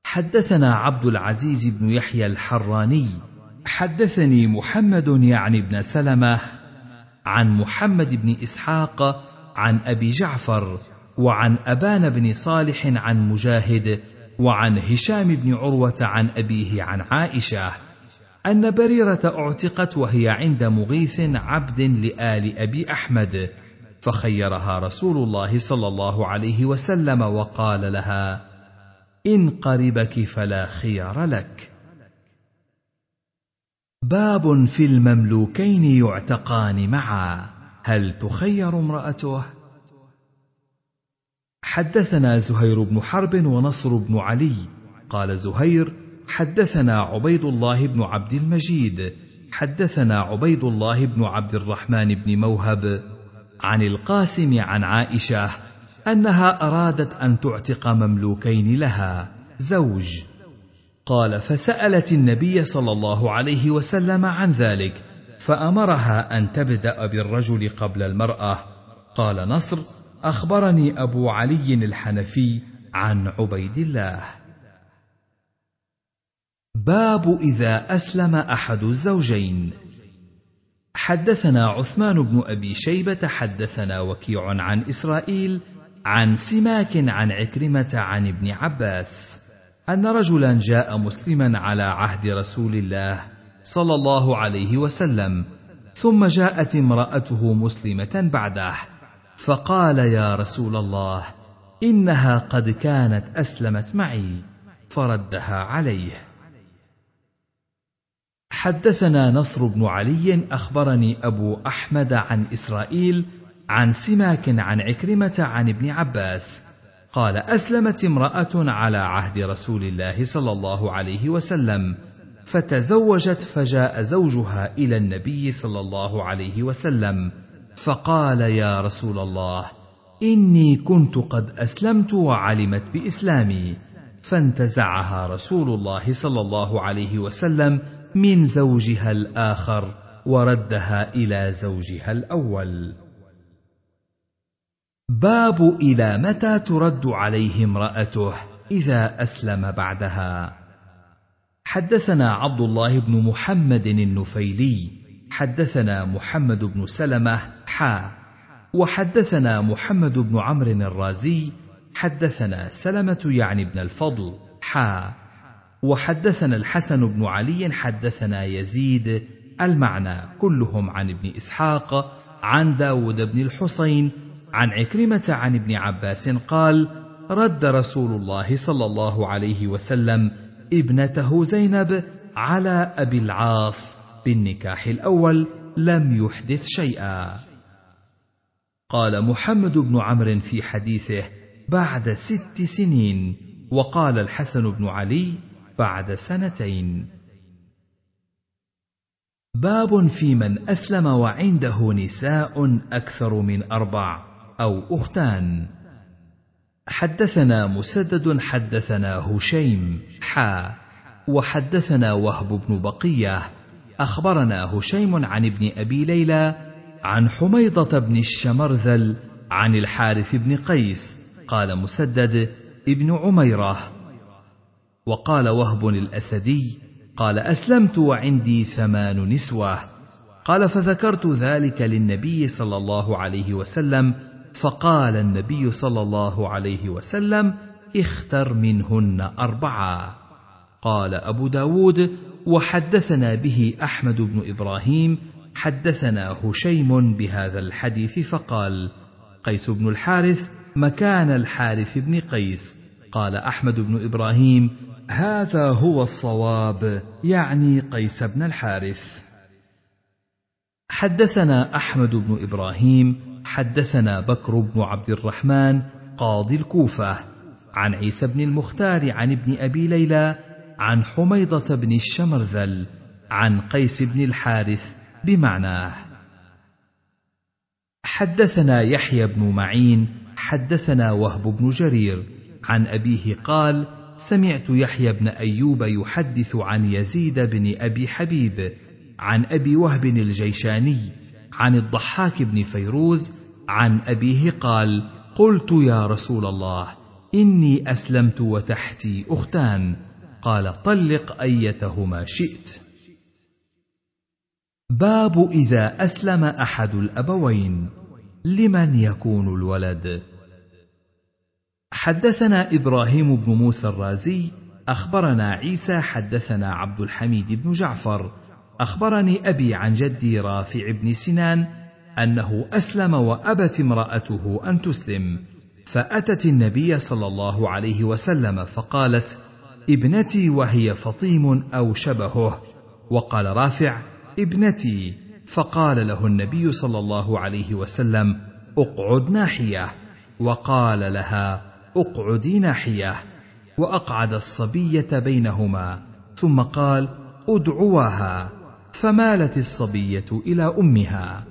حدثنا عبد العزيز بن يحيى الحراني حدثني محمد يعني بن سلمة عن محمد بن إسحاق عن أبي جعفر وعن أبان بن صالح عن مجاهد وعن هشام بن عروة عن أبيه عن عائشة أن بريرة اعتقت وهي عند مغيث عبد لآل أبي أحمد فخيرها رسول الله صلى الله عليه وسلم وقال لها إن قربك فلا خيار لك. باب في المملوكين يعتقان معا هل تخير امرأته؟ حدثنا زهير بن حرب ونصر بن علي. قال زهير حدثنا عبيد الله بن عبد المجيد. حدثنا عبيد الله بن عبد الرحمن بن موهب عن القاسم عن عائشة أنها أرادت أن تعتق مملوكين لها. زوج. قال فسألت النبي صلى الله عليه وسلم عن ذلك فأمرها أن تبدأ بالرجل قبل المرأة. قال نصر أخبرني أبو علي الحنفي عن عبيد الله. باب إذا أسلم أحد الزوجين. حدثنا عثمان بن أبي شيبة حدثنا وكيع عن إسرائيل عن سماك عن عكرمة عن ابن عباس أن رجلا جاء مسلما على عهد رسول الله صلى الله عليه وسلم ثم جاءت امرأته مسلمة بعده. فقال يا رسول الله إنها قد كانت أسلمت معي فردها عليه. حدثنا نصر بن علي أخبرني أبو أحمد عن إسرائيل عن سماك عن عكرمة عن ابن عباس قال أسلمت امرأة على عهد رسول الله صلى الله عليه وسلم فتزوجت فجاء زوجها إلى النبي صلى الله عليه وسلم. فقال يا رسول الله إني كنت قد أسلمت وعلمت بإسلامي. فانتزعها رسول الله صلى الله عليه وسلم من زوجها الآخر وردها إلى زوجها الأول. باب إلى متى ترد عليه امرأته إذا أسلم بعدها. حدثنا عبد الله بن محمد النفيلي حدثنا محمد بن سلمة حا وحدثنا محمد بن عمرو الرازي حدثنا سلمة يعني بن الفضل حا وحدثنا الحسن بن علي حدثنا يزيد المعنى كلهم عن ابن إسحاق عن داود بن الحسين عن عكرمة عن ابن عباس قال رد رسول الله صلى الله عليه وسلم ابنته زينب على أبي العاص. بالنكاح الأول لم يحدث شيئا. قال محمد بن عمرو في حديثه بعد ست سنين وقال الحسن بن علي بعد سنتين. باب في من أسلم وعنده نساء أكثر من أربع أو أختان. حدثنا مسدد حدثنا هشيم حا وحدثنا وهب بن بقية أخبرنا هشيم عن ابن أبي ليلى عن حميضة بن الشمرذل عن الحارث بن قيس قال مسدد ابن عميرة. وقال وهب الأسدي قال أسلمت وعندي ثمان نسوة. قال فذكرت ذلك للنبي صلى الله عليه وسلم فقال النبي صلى الله عليه وسلم اختر منهن أربعة. قال أبو داود وحدثنا به أحمد بن إبراهيم حدثنا هشيم بهذا الحديث فقال قيس بن الحارث مكان الحارث بن قيس. قال أحمد بن إبراهيم هذا هو الصواب يعني قيس بن الحارث. حدثنا أحمد بن إبراهيم حدثنا بكر بن عبد الرحمن قاضي الكوفة. عن عيسى بن المختار عن ابن أبي ليلى عن حميضة بن الشمرذل عن قيس بن الحارث بمعناه. حدثنا يحيى بن معين حدثنا وهب بن جرير عن أبيه قال سمعت يحيى بن أيوب يحدث عن يزيد بن أبي حبيب عن أبي وهب الجيشاني عن الضحاك بن فيروز عن أبيه قال قلت يا رسول الله إني أسلمت وتحتي أختان قال طلق أيتهما شئت. باب إذا أسلم أحد الأبوين لمن يكون الولد؟ حدثنا إبراهيم بن موسى الرازي أخبرنا عيسى حدثنا عبد الحميد بن جعفر. أخبرني أبي عن جدي رافع بن سنان أنه أسلم وأبت امرأته أن تسلم فأتت النبي صلى الله عليه وسلم فقالت ابنتي وهي فطيم أو شبهه. وقال رافع ابنتي. فقال له النبي صلى الله عليه وسلم اقعد ناحية. وقال لها اقعدي ناحية. وأقعد الصبية بينهما. ثم قال ادعواها فمالت الصبية إلى أمها.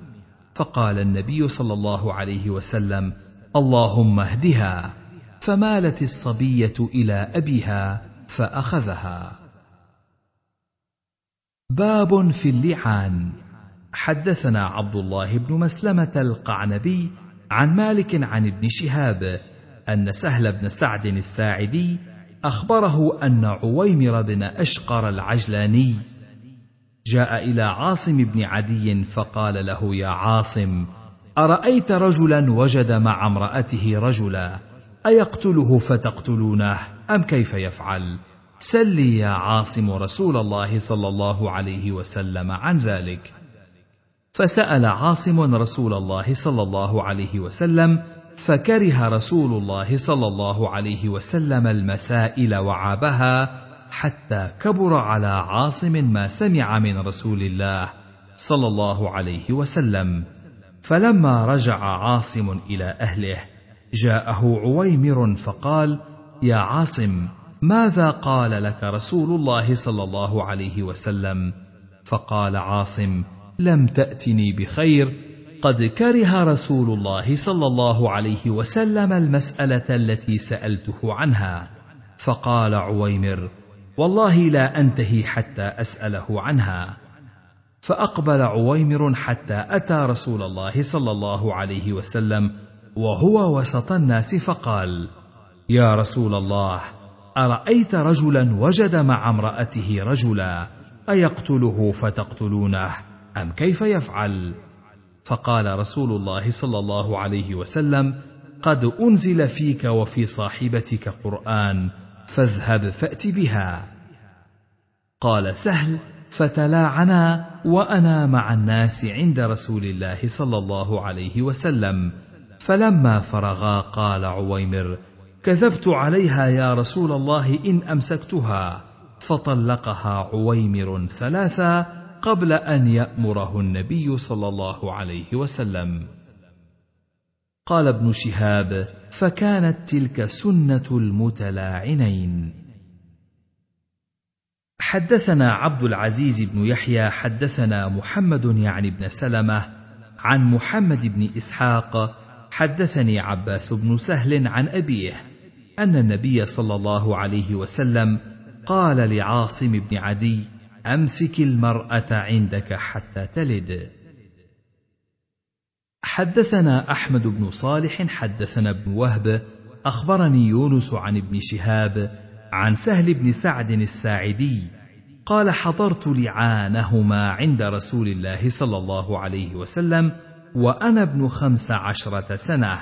فقال النبي صلى الله عليه وسلم اللهم اهدها. فمالت الصبية إلى أبيها. فأخذها. باب في اللعان. حدثنا عبد الله بن مسلمة القعنبي عن مالك عن ابن شهاب أن سهل بن سعد الساعدي أخبره أن عويمر بن أشقر العجلاني جاء إلى عاصم بن عدي فقال له يا عاصم أرأيت رجلا وجد مع امرأته رجلا أيقتله فتقتلونه؟ أم كيف يفعل؟ سلي يا عاصم رسول الله صلى الله عليه وسلم عن ذلك. فسأل عاصم رسول الله صلى الله عليه وسلم فكره رسول الله صلى الله عليه وسلم المسائل وعابها حتى كبر على عاصم ما سمع من رسول الله صلى الله عليه وسلم. فلما رجع عاصم إلى أهله جاءه عويمر فقال يا عاصم ماذا قال لك رسول الله صلى الله عليه وسلم؟ فقال عاصم لم تأتني بخير قد كره رسول الله صلى الله عليه وسلم المسألة التي سألته عنها. فقال عويمر والله لا أنتهي حتى أسأله عنها. فأقبل عويمر حتى أتى رسول الله صلى الله عليه وسلم وهو وسط الناس فقال يا رسول الله أرأيت رجلا وجد مع امرأته رجلا أيقتله فتقتلونه أم كيف يفعل؟ فقال رسول الله صلى الله عليه وسلم قد أنزل فيك وفي صاحبتك قرآن فاذهب فأت بها. قال سهل فتلاعنا وأنا مع الناس عند رسول الله صلى الله عليه وسلم. فلما فرغا قال عويمر كذبت عليها يا رسول الله إن أمسكتها. فطلقها عويمر ثلاثا قبل أن يأمره النبي صلى الله عليه وسلم. قال ابن شهاب فكانت تلك سنة المتلاعنين. حدثنا عبد العزيز بن يحيى حدثنا محمد يعني بن سلمة عن محمد بن إسحاق حدثني عباس بن سهل عن أبيه. أن النبي صلى الله عليه وسلم قال لعاصم بن عدي أمسك المرأة عندك حتى تلد. حدثنا أحمد بن صالح حدثنا ابن وهب أخبرني يونس عن ابن شهاب عن سهل بن سعد الساعدي قال حضرت لعانهما عند رسول الله صلى الله عليه وسلم وأنا ابن خمس عشرة سنة.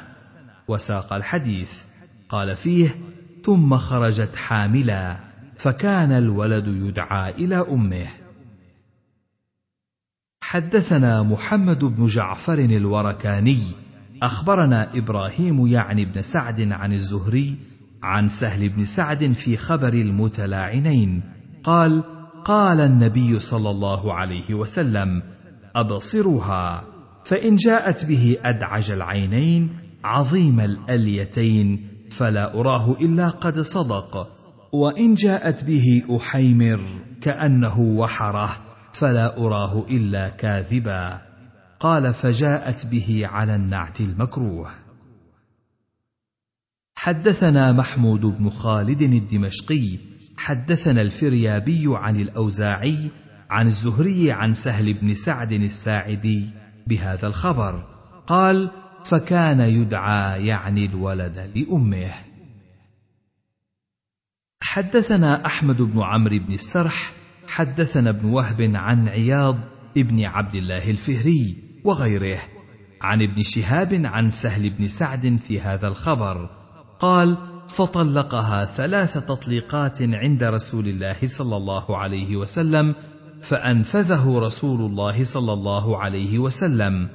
وساق الحديث. قال فيه ثم خرجت حاملا فكان الولد يدعى إلى أمه. حدثنا محمد بن جعفر الوركاني أخبرنا إبراهيم يعني بن سعد عن الزهري عن سهل بن سعد في خبر المتلاعنين قال قال النبي صلى الله عليه وسلم ابصرها فإن جاءت به أدعج العينين عظيم الأليتين فلا أراه إلا قد صدق. وإن جاءت به أحيمر كأنه وحره فلا أراه إلا كاذبا. قال فجاءت به على النعت المكروه. حدثنا محمود بن خالد الدمشقي حدثنا الفريابي عن الأوزاعي عن الزهري عن سهل بن سعد الساعدي بهذا الخبر. قال فكان يدعى يعني الولد لأمه. حدثنا أحمد بن عمرو بن السرح حدثنا ابن وهب عن عياض ابن عبد الله الفهري وغيره عن ابن شهاب عن سهل بن سعد في هذا الخبر. قال فطلقها ثلاث تطليقات عند رسول الله صلى الله عليه وسلم فأنفذه رسول الله صلى الله عليه وسلم.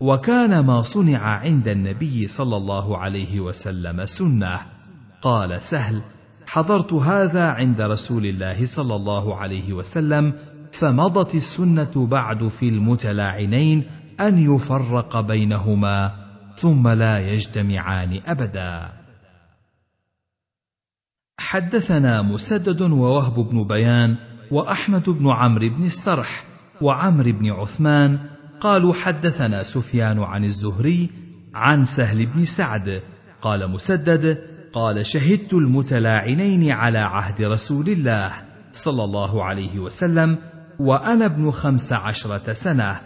وكان ما صنع عند النبي صلى الله عليه وسلم سنة. قال سهل حضرت هذا عند رسول الله صلى الله عليه وسلم فمضت السنة بعد في المتلاعنين أن يفرق بينهما ثم لا يجتمعان أبدا. حدثنا مسدد ووهب بن بيان وأحمد بن عمرو بن السرح وعمرو بن عثمان قالوا حدثنا سفيان عن الزهري عن سهل بن سعد. قال مسدد قال شهدت المتلاعنين على عهد رسول الله صلى الله عليه وسلم وأنا ابن خمس عشرة سنة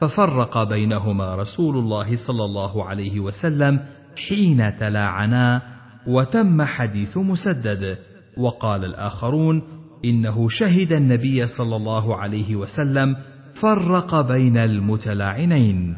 ففرق بينهما رسول الله صلى الله عليه وسلم حين تلاعنا وتم حديث مسدد. وقال الآخرون إنه شهد النبي صلى الله عليه وسلم فرق بين المتلاعنين.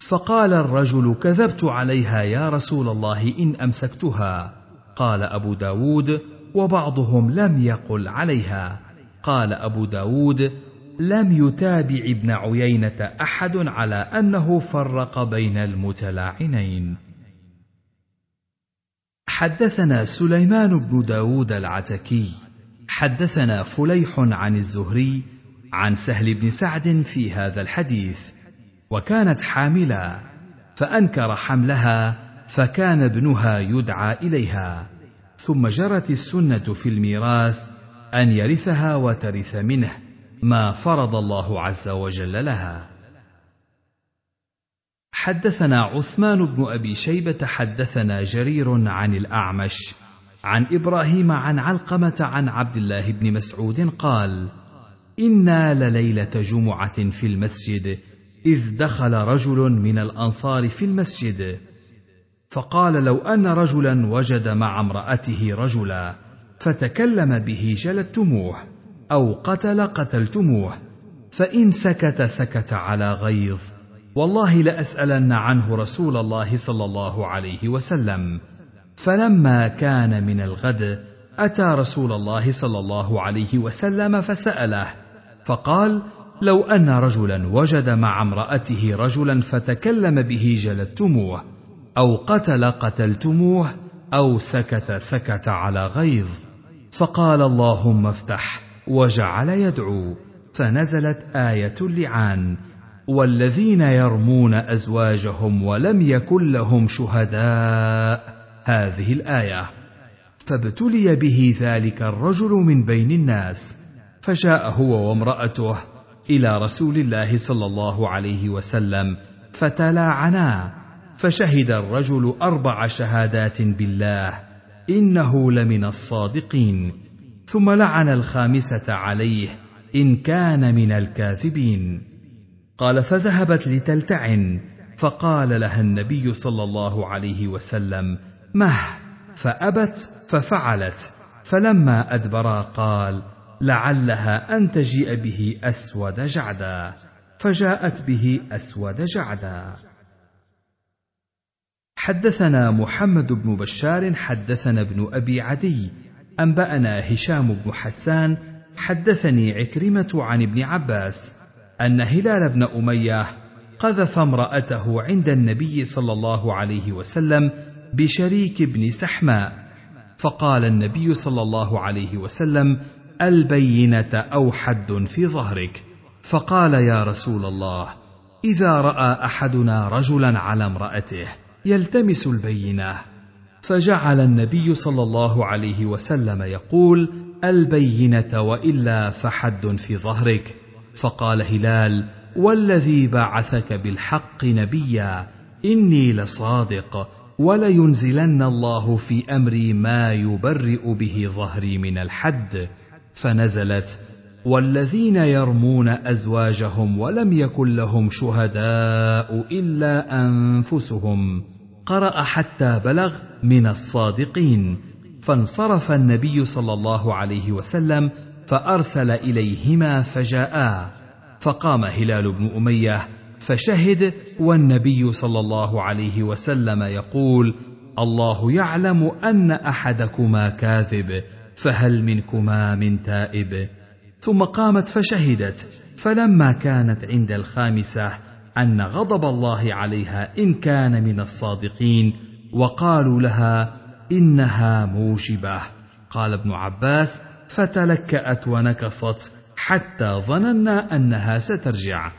فقال الرجل كذبت عليها يا رسول الله إن أمسكتها. قال أبو داود وبعضهم لم يقل عليها. قال أبو داود لم يتابع ابن عيينة أحد على أنه فرق بين المتلاعنين. حدثنا سليمان بن داود العتكي حدثنا فليح عن الزهري عن سهل بن سعد في هذا الحديث وكانت حاملا فأنكر حملها فكان ابنها يدعى إليها. ثم جرت السنة في الميراث أن يرثها وترث منه ما فرض الله عز وجل لها. حدثنا عثمان بن أبي شيبة حدثنا جرير عن الأعمش عن إبراهيم عن علقمة عن عبد الله بن مسعود قال أنا لليله جمعه في المسجد اذ دخل رجل من الانصار في المسجد. فقال لو ان رجلا وجد مع امراته رجلا فتكلم به جلدتموه أو قتل قتلتموه. فان سكت سكت على غيظ. والله لاسالن عنه رسول الله صلى الله عليه وسلم. فلما كان من الغد اتى رسول الله صلى الله عليه وسلم فساله فقال لو أن رجلا وجد مع امرأته رجلا فتكلم به جلدتموه أو قتل قتلتموه أو سكت سكت على غيظ. فقال اللهم افتح وجعل يدعو. فنزلت آية اللعان والذين يرمون أزواجهم ولم يكن لهم شهداء. هذه الآية. فابتلي به ذلك الرجل من بين الناس. فجاء هو وامرأته إلى رسول الله صلى الله عليه وسلم فتلاعنا فشهد الرجل أربع شهادات بالله إنه لمن الصادقين ثم لعن الخامسة عليه إن كان من الكاذبين. قال فذهبت لتلتعن فقال لها النبي صلى الله عليه وسلم مه! فأبت ففعلت فلما ادبرا قال لعلها أن تجيء به أسود جعدا فجاءت به أسود جعدا. حدثنا محمد بن بشار حدثنا ابن أبي عدي أنبأنا هشام بن حسان حدثني عكرمة عن ابن عباس أن هلال بن أمية قذف امرأته عند النبي صلى الله عليه وسلم بشريك بن سحماء فقال النبي صلى الله عليه وسلم البينة أو حد في ظهرك. فقال يا رسول الله إذا رأى أحدنا رجلا على امرأته يلتمس البينة. فجعل النبي صلى الله عليه وسلم يقول البينة وإلا فحد في ظهرك. فقال هلال والذي بعثك بالحق نبيا إني لصادق ولينزلن الله في أمري ما يبرئ به ظهري من الحد. فنزلت والذين يرمون أزواجهم ولم يكن لهم شهداء إلا أنفسهم قرأ حتى بلغ من الصادقين. فانصرف النبي صلى الله عليه وسلم فأرسل إليهما فجاءا. فقام هلال بن أمية فشهد والنبي صلى الله عليه وسلم يقول الله يعلم أن أحدكما كاذب. فهل منكما من تائب؟ ثم قامت فشهدت فلما كانت عند الخامسة أن غضب الله عليها إن كان من الصادقين وقالوا لها إنها موجبه قال ابن عباس فتلكأت ونكصت حتى ظننا أنها سترجع.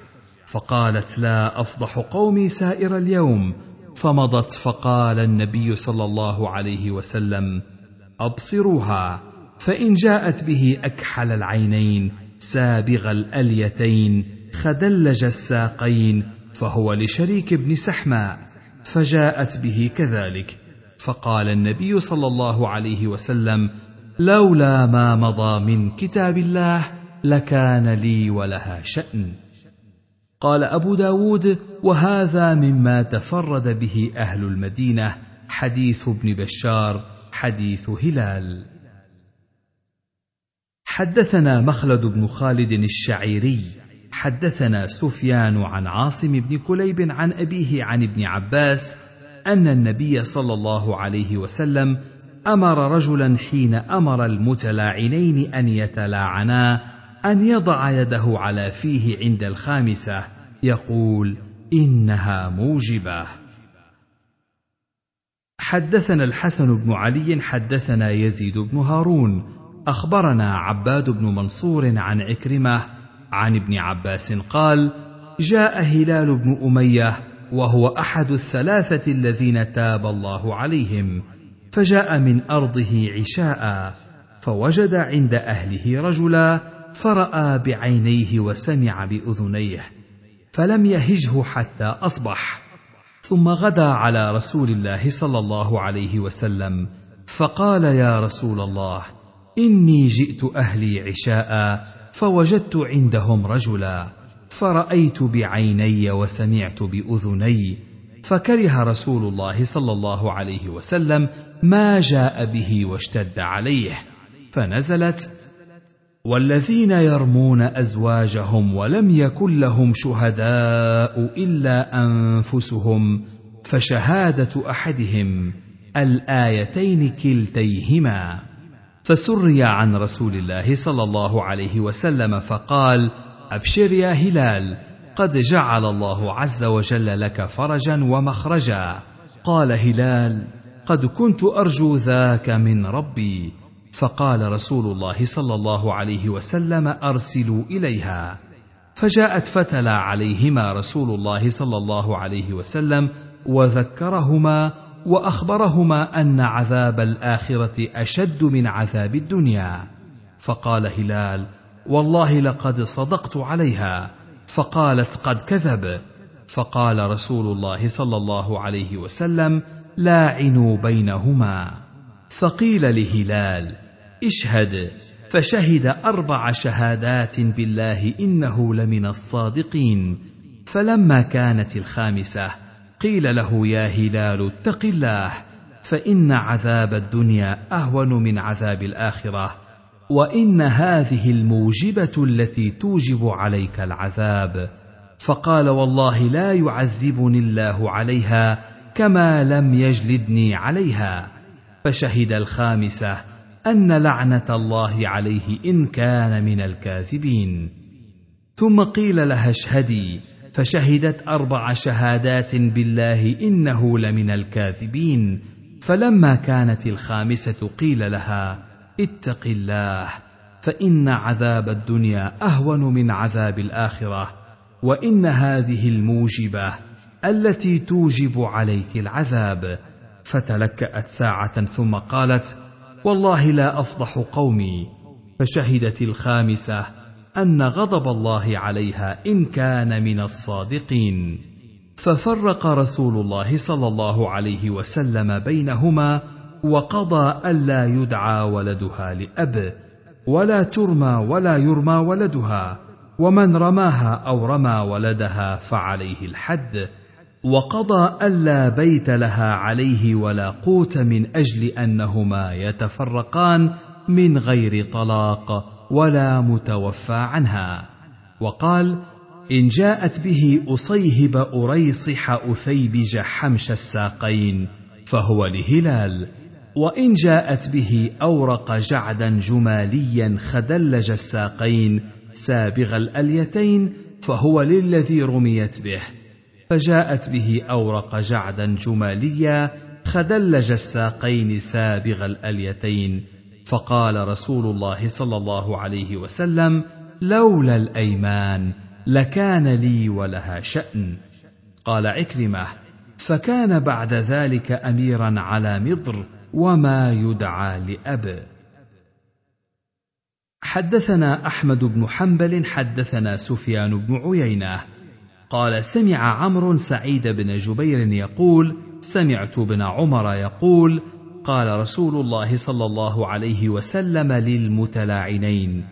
فقالت لا أفضح قومي سائر اليوم. فمضت فقال النبي صلى الله عليه وسلم أبصروها. فإن جاءت به أكحل العينين سابغ الأليتين خدلج الساقين فهو لشريك بن سحماء فجاءت به كذلك. فقال النبي صلى الله عليه وسلم لولا ما مضى من كتاب الله لكان لي ولها شأن. قال أبو داود وهذا مما تفرد به أهل المدينة حديث ابن بشار حديث هلال. حدثنا مخلد بن خالد الشعيري حدثنا سفيان عن عاصم بن كليب عن أبيه عن ابن عباس أن النبي صلى الله عليه وسلم أمر رجلا حين أمر المتلاعنين أن يتلاعنا أن يضع يده على فيه عند الخامسة يقول إنها موجبة. حدثنا الحسن بن علي حدثنا يزيد بن هارون أخبرنا عباد بن منصور عن عكرمة عن ابن عباس قال جاء هلال بن أمية وهو أحد الثلاثة الذين تاب الله عليهم فجاء من أرضه عشاء فوجد عند أهله رجلا فرأى بعينيه وسمع بأذنيه فلم يهجه حتى أصبح ثم غدا على رسول الله صلى الله عليه وسلم فقال يا رسول الله إني جئت أهلي عشاء فوجدت عندهم رجلا فرأيت بعيني وسمعت بأذني فكره رسول الله صلى الله عليه وسلم ما جاء به واشتد عليه فنزلت والذين يرمون أزواجهم ولم يكن لهم شهداء إلا أنفسهم فشهادة أحدهم الآيتين كلتيهما. فسري عن رسول الله صلى الله عليه وسلم فقال أبشر يا هلال قد جعل الله عز وجل لك فرجا ومخرجا. قال هلال قد كنت أرجو ذاك من ربي. فقال رسول الله صلى الله عليه وسلم أرسلوا إليها. فجاءت فتلا عليهما رسول الله صلى الله عليه وسلم وذكرهما وأخبرهما أن عذاب الآخرة أشد من عذاب الدنيا. فقال هلال والله لقد صدقت عليها. فقالت قد كذب. فقال رسول الله صلى الله عليه وسلم لاعنوا بينهما. فقيل لهلال اشهد. فشهد أربع شهادات بالله إنه لمن الصادقين. فلما كانت الخامسة قيل له يا هلال اتق الله فإن عذاب الدنيا أهون من عذاب الآخرة وإن هذه الموجبة التي توجب عليك العذاب. فقال والله لا يعذبني الله عليها كما لم يجلدني عليها. فشهد الخامسة أن لعنة الله عليه إن كان من الكاذبين. ثم قيل لها اشهدي فشهدت أربع شهادات بالله إنه لمن الكاذبين. فلما كانت الخامسة قيل لها اتق الله فإن عذاب الدنيا أهون من عذاب الآخرة وإن هذه الموجبة التي توجب عليك العذاب. فتلكأت ساعة ثم قالت والله لا أفضح قومي. فشهدت الخامسة أن غضب الله عليها إن كان من الصادقين. ففرق رسول الله صلى الله عليه وسلم بينهما وقضى ألا يدعى ولدها لأب ولا ترمى ولا يرمى ولدها ومن رماها أو رمى ولدها فعليه الحد وقضى ألا بيت لها عليه ولا قوت من أجل أنهما يتفرقان من غير طلاق ولا متوفى عنها. وقال إن جاءت به أصيهب أريصح أثيبج حمش الساقين فهو لهلال. وإن جاءت به أورق جعدا جماليا خدلج الساقين سابغ الأليتين فهو للذي رميت به. فجاءت به أورق جعدا جماليا خدلج الساقين سابغ الأليتين فقال رسول الله صلى الله عليه وسلم لولا الأيمان لكان لي ولها شأن. قال عكرمة فكان بعد ذلك أميرا على مضر وما يدعى لأب. حدثنا أحمد بن حنبل حدثنا سفيان بن عيينة. قال سمع عمرو سعيد بن جبير يقول سمعت ابن عمر يقول قال رسول الله صلى الله عليه وسلم للمتلاعنين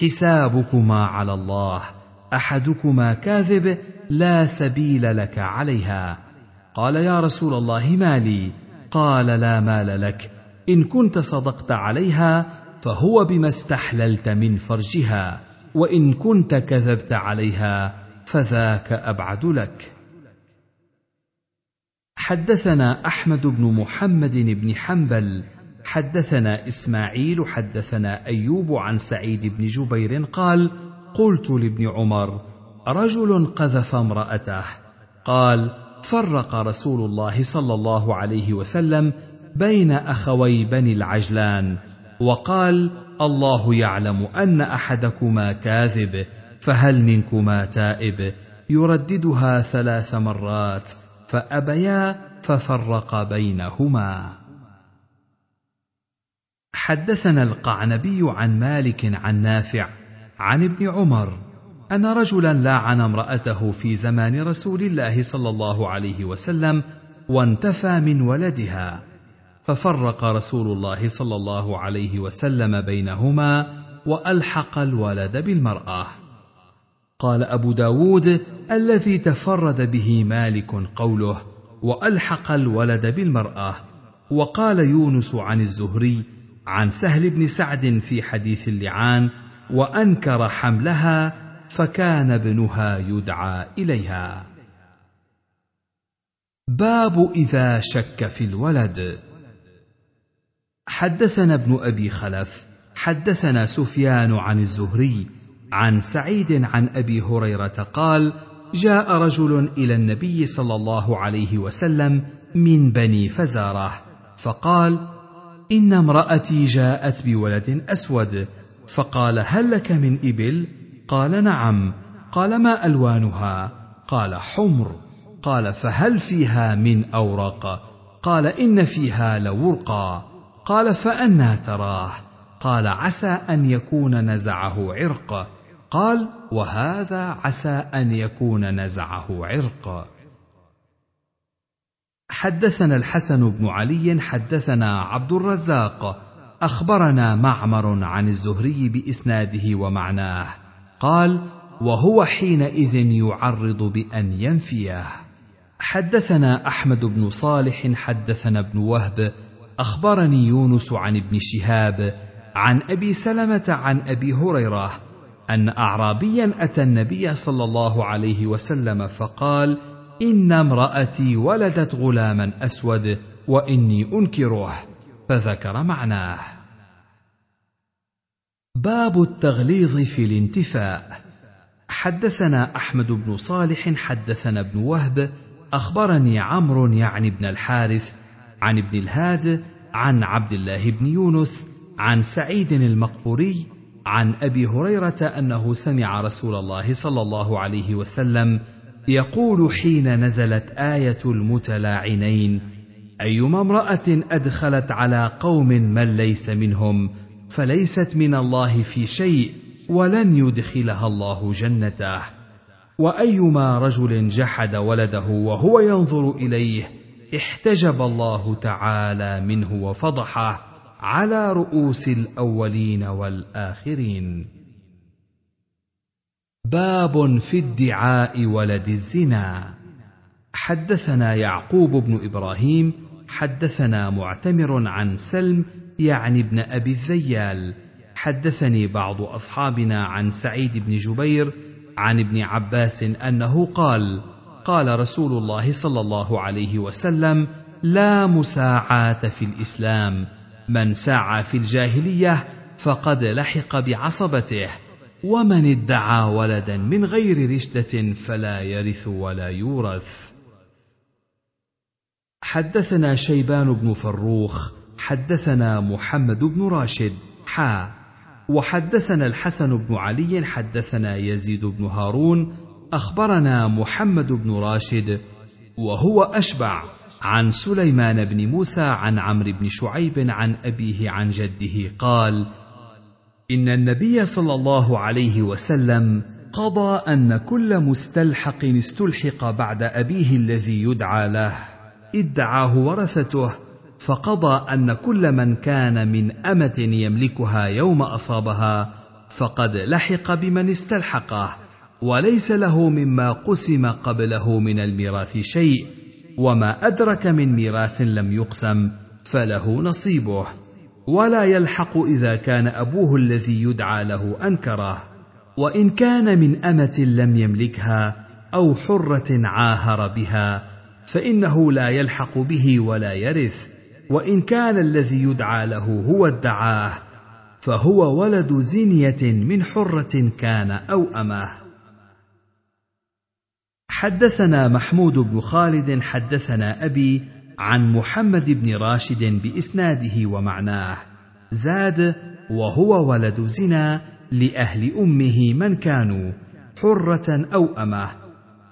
حسابكما على الله أحدكما كاذب لا سبيل لك عليها. قال يا رسول الله ما لي؟ قال لا مال لك إن كنت صدقت عليها فهو بما استحللت من فرجها وإن كنت كذبت عليها فذاك أبعد لك. حدثنا أحمد بن محمد بن حنبل حدثنا إسماعيل حدثنا أيوب عن سعيد بن جبير قال قلت لابن عمر رجل قذف امرأته. قال فرق رسول الله صلى الله عليه وسلم بين أخوي بني العجلان وقال الله يعلم أن أحدكما كاذب فهل منكما تائب؟ يرددها ثلاث مرات. فأبيا ففرق بينهما. حدثنا القعنبي عن مالك عن نافع عن ابن عمر أن رجلا لعن امرأته في زمان رسول الله صلى الله عليه وسلم وانتفى من ولدها ففرق رسول الله صلى الله عليه وسلم بينهما وألحق الولد بالمرأة. قال أبو داود الذي تفرد به مالك قوله وألحق الولد بالمرأة. وقال يونس عن الزهري عن سهل بن سعد في حديث اللعان وأنكر حملها فكان ابنها يدعى إليها. باب إذا شك في الولد. حدثنا ابن أبي خلف حدثنا سفيان عن الزهري عن سعيد عن أبي هريرة قال جاء رجل إلى النبي صلى الله عليه وسلم من بني فزارة فقال إن امرأتي جاءت بولد أسود. فقال هل لك من إبل؟ قال نعم. قال ما ألوانها؟ قال حمر. قال فهل فيها من أورق؟ قال إن فيها لورقا. قال فانى تراه. قال عسى أن يكون نزعه عرق. قال وهذا عسى أن يكون نزعه عرق حدثنا الحسن بن علي حدثنا عبد الرزاق أخبرنا معمر عن الزهري بإسناده ومعناه قال وهو حينئذ يعرض بأن ينفيه. حدثنا أحمد بن صالح حدثنا ابن وهب أخبرني يونس عن ابن شهاب عن أبي سلمة عن أبي هريرة أن اعرابيا أتى النبي صلى الله عليه وسلم فقال إن امرأتي ولدت غلاما أسود وإني انكره فذكر معناه. باب التغليظ في الانتفاء. حدثنا أحمد بن صالح حدثنا ابن وهب أخبرني عمرو يعني بن الحارث عن ابن الهاد عن عبد الله بن يونس عن سعيد المقبوري عن أبي هريرة أنه سمع رسول الله صلى الله عليه وسلم يقول حين نزلت آية المتلاعنين أيما امرأة أدخلت على قوم من ليس منهم فليست من الله في شيء ولن يدخلها الله جنته. وأيما رجل جحد ولده وهو ينظر إليه احتجب الله تعالى منه وفضحه. على رؤوس الأولين والآخرين. باب في ادعاء ولد الزنا. حدثنا يعقوب بن إبراهيم حدثنا معتمر عن سلم يعني ابن أبي الذيال. حدثني بعض أصحابنا عن سعيد بن جبير عن ابن عباس أنه قال قال رسول الله صلى الله عليه وسلم لا مساعاة في الإسلام. من سعى في الجاهلية فقد لحق بعصبته ومن ادعى ولدا من غير رشدة فلا يرث ولا يورث. حدثنا شيبان بن فروخ حدثنا محمد بن راشد حا. وحدثنا الحسن بن علي حدثنا يزيد بن هارون أخبرنا محمد بن راشد وهو أشبع. عن سليمان بن موسى عن عمرو بن شعيب عن أبيه عن جده قال إن النبي صلى الله عليه وسلم قضى أن كل مستلحق استلحق بعد أبيه الذي يدعى له ادعاه ورثته فقضى أن كل من كان من أمة يملكها يوم أصابها فقد لحق بمن استلحقه وليس له مما قسم قبله من الميراث شيء. وما أدرك من ميراث لم يقسم فله نصيبه. ولا يلحق إذا كان أبوه الذي يدعى له أنكره. وإن كان من أمة لم يملكها أو حرة عاهر بها فإنه لا يلحق به ولا يرث. وإن كان الذي يدعى له هو ادعاه فهو ولد زنيه من حرة كان أو أمه. حدثنا محمود بن خالد حدثنا أبي عن محمد بن راشد بإسناده ومعناه. زاد وهو ولد زنا لأهل أمه من كانوا حرة أو أمة.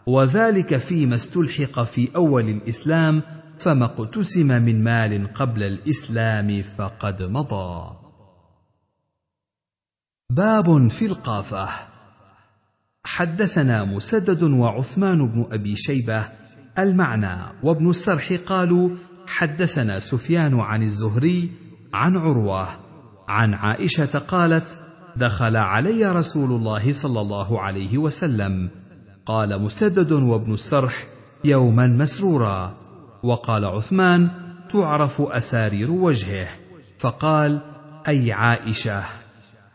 وذلك فيما استلحق في أول الإسلام فما اقتسم من مال قبل الإسلام فقد مضى. باب في القافة. حدثنا مسدد وعثمان بن أبي شيبة المعنى وابن السرح قالوا حدثنا سفيان عن الزهري عن عروة عن عائشة قالت دخل علي رسول الله صلى الله عليه وسلم. قال مسدد وابن السرح يوما مسرورا. وقال عثمان تعرف أسارير وجهه. فقال أي عائشة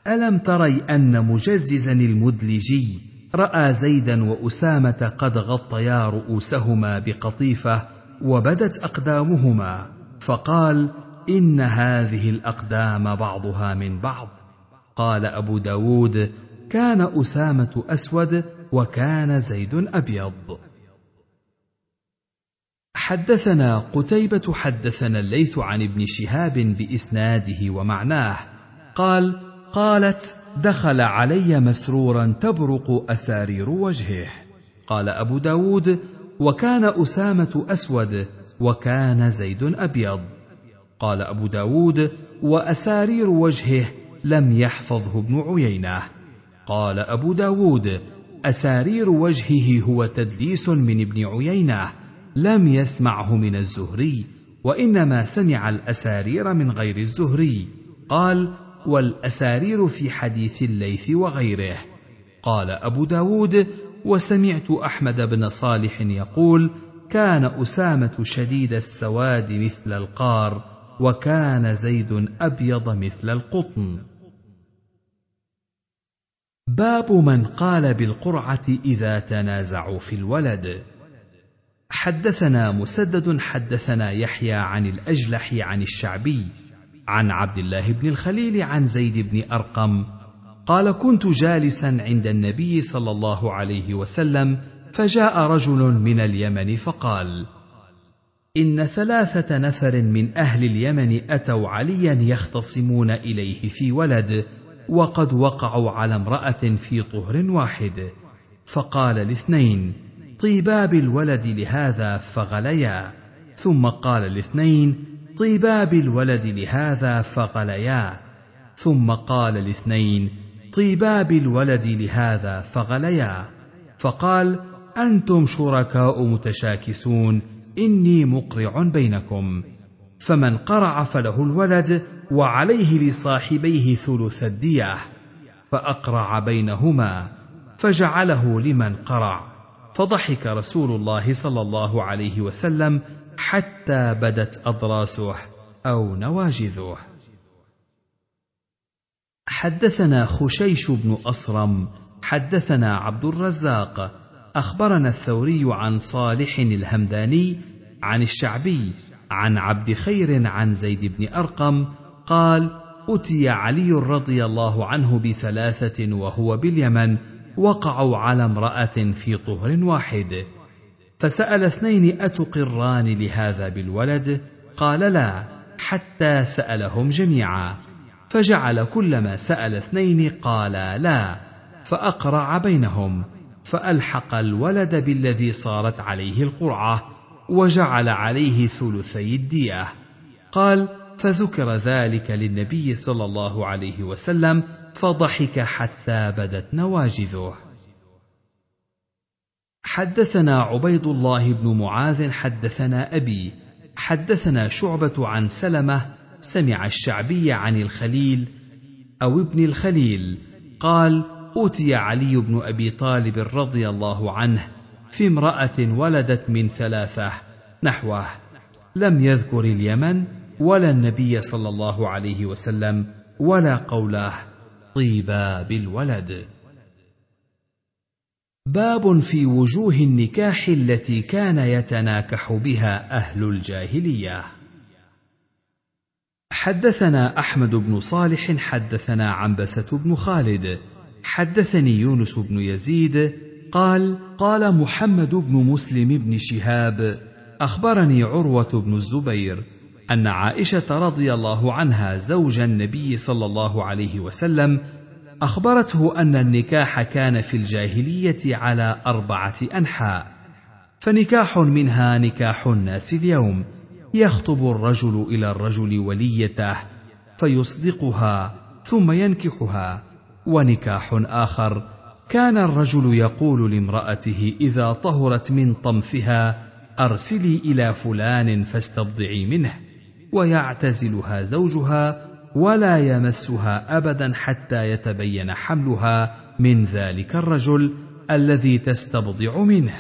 ألم تري أن مجززا المدلجي رأى زيدا وأسامة قد غطيا رؤوسهما بقطيفة وبدت أقدامهما فقال إن هذه الأقدام بعضها من بعض. قال أبو داود كان أسامة أسود وكان زيد أبيض. حدثنا قتيبة حدثنا الليث عن ابن شهاب بإسناده ومعناه قال قالت دخل علي مسرورا تبرق أسارير وجهه. قال أبو داود وكان أسامة أسود وكان زيد أبيض. قال أبو داود وأسارير وجهه لم يحفظه ابن عيينة. قال أبو داود أسارير وجهه هو تدليس من ابن عيينة لم يسمعه من الزهري وإنما سمع الأسارير من غير الزهري. قال والأسارير في حديث الليث وغيره. قال أبو داود وسمعت أحمد بن صالح يقول كان أسامة شديد السواد مثل القار وكان زيد أبيض مثل القطن. باب من قال بالقرعة إذا تنازعوا في الولد. حدثنا مسدد حدثنا يحيى عن الأجلح عن الشعبي عن عبد الله بن الخليل عن زيد بن أرقم قال كنت جالسا عند النبي صلى الله عليه وسلم فجاء رجل من اليمن فقال إن ثلاثة نفر من أهل اليمن أتوا عليا يختصمون إليه في ولد وقد وقعوا على امرأة في طهر واحد. فقال الاثنين طيبا بالولد لهذا فغليا. ثم قال الاثنين طيبا بالولد لهذا فغليا ثم قال الاثنين طيبا بالولد لهذا فغليا فقال أنتم شركاء متشاكسون إني مقرع بينكم. فمن قرع فله الولد وعليه لصاحبيه ثلث الديه فأقرع بينهما فجعله لمن قرع. فضحك رسول الله صلى الله عليه وسلم حتى بدت اضراسه أو نواجذه حدثنا خشيش بن أصرم حدثنا عبد الرزاق أخبرنا الثوري عن صالح الهمداني عن الشعبي عن عبد خير عن زيد بن أرقم قال أتي علي رضي الله عنه بثلاثة وهو باليمن وقعوا على امرأة في طهر واحد. فسأل اثنين أتقران لهذا بالولد؟ قال لا حتى سألهم جميعا. فجعل كلما سأل اثنين قالا لا فأقرع بينهم. فألحق الولد بالذي صارت عليه القرعة وجعل عليه ثلثي الدية. قال فذكر ذلك للنبي صلى الله عليه وسلم فضحك حتى بدت نواجذه. حدثنا عبيد الله بن معاذ حدثنا أبي حدثنا شعبة عن سلمة سمع الشعبي عن الخليل أو ابن الخليل قال أوتي علي بن أبي طالب رضي الله عنه في امرأة ولدت من ثلاثة نحوه لم يذكر اليمن ولا النبي صلى الله عليه وسلم ولا قوله طيبا بالولد. باب في وجوه النكاح التي كان يتناكح بها أهل الجاهلية. حدثنا أحمد بن صالح حدثنا عنبسة بن خالد حدثني يونس بن يزيد قال قال محمد بن مسلم بن شهاب أخبرني عروة بن الزبير أن عائشة رضي الله عنها زوج النبي صلى الله عليه وسلم أخبرته أن النكاح كان في الجاهلية على أربعة أنحاء فنكاح منها نكاح الناس اليوم. يخطب الرجل إلى الرجل وليته فيصدقها ثم ينكحها. ونكاح آخر كان الرجل يقول لامرأته إذا طهرت من طمثها أرسلي إلى فلان فاستبضعي منه ويعتزلها زوجها ولا يمسها ابدا حتى يتبين حملها من ذلك الرجل الذي تستبضع منه.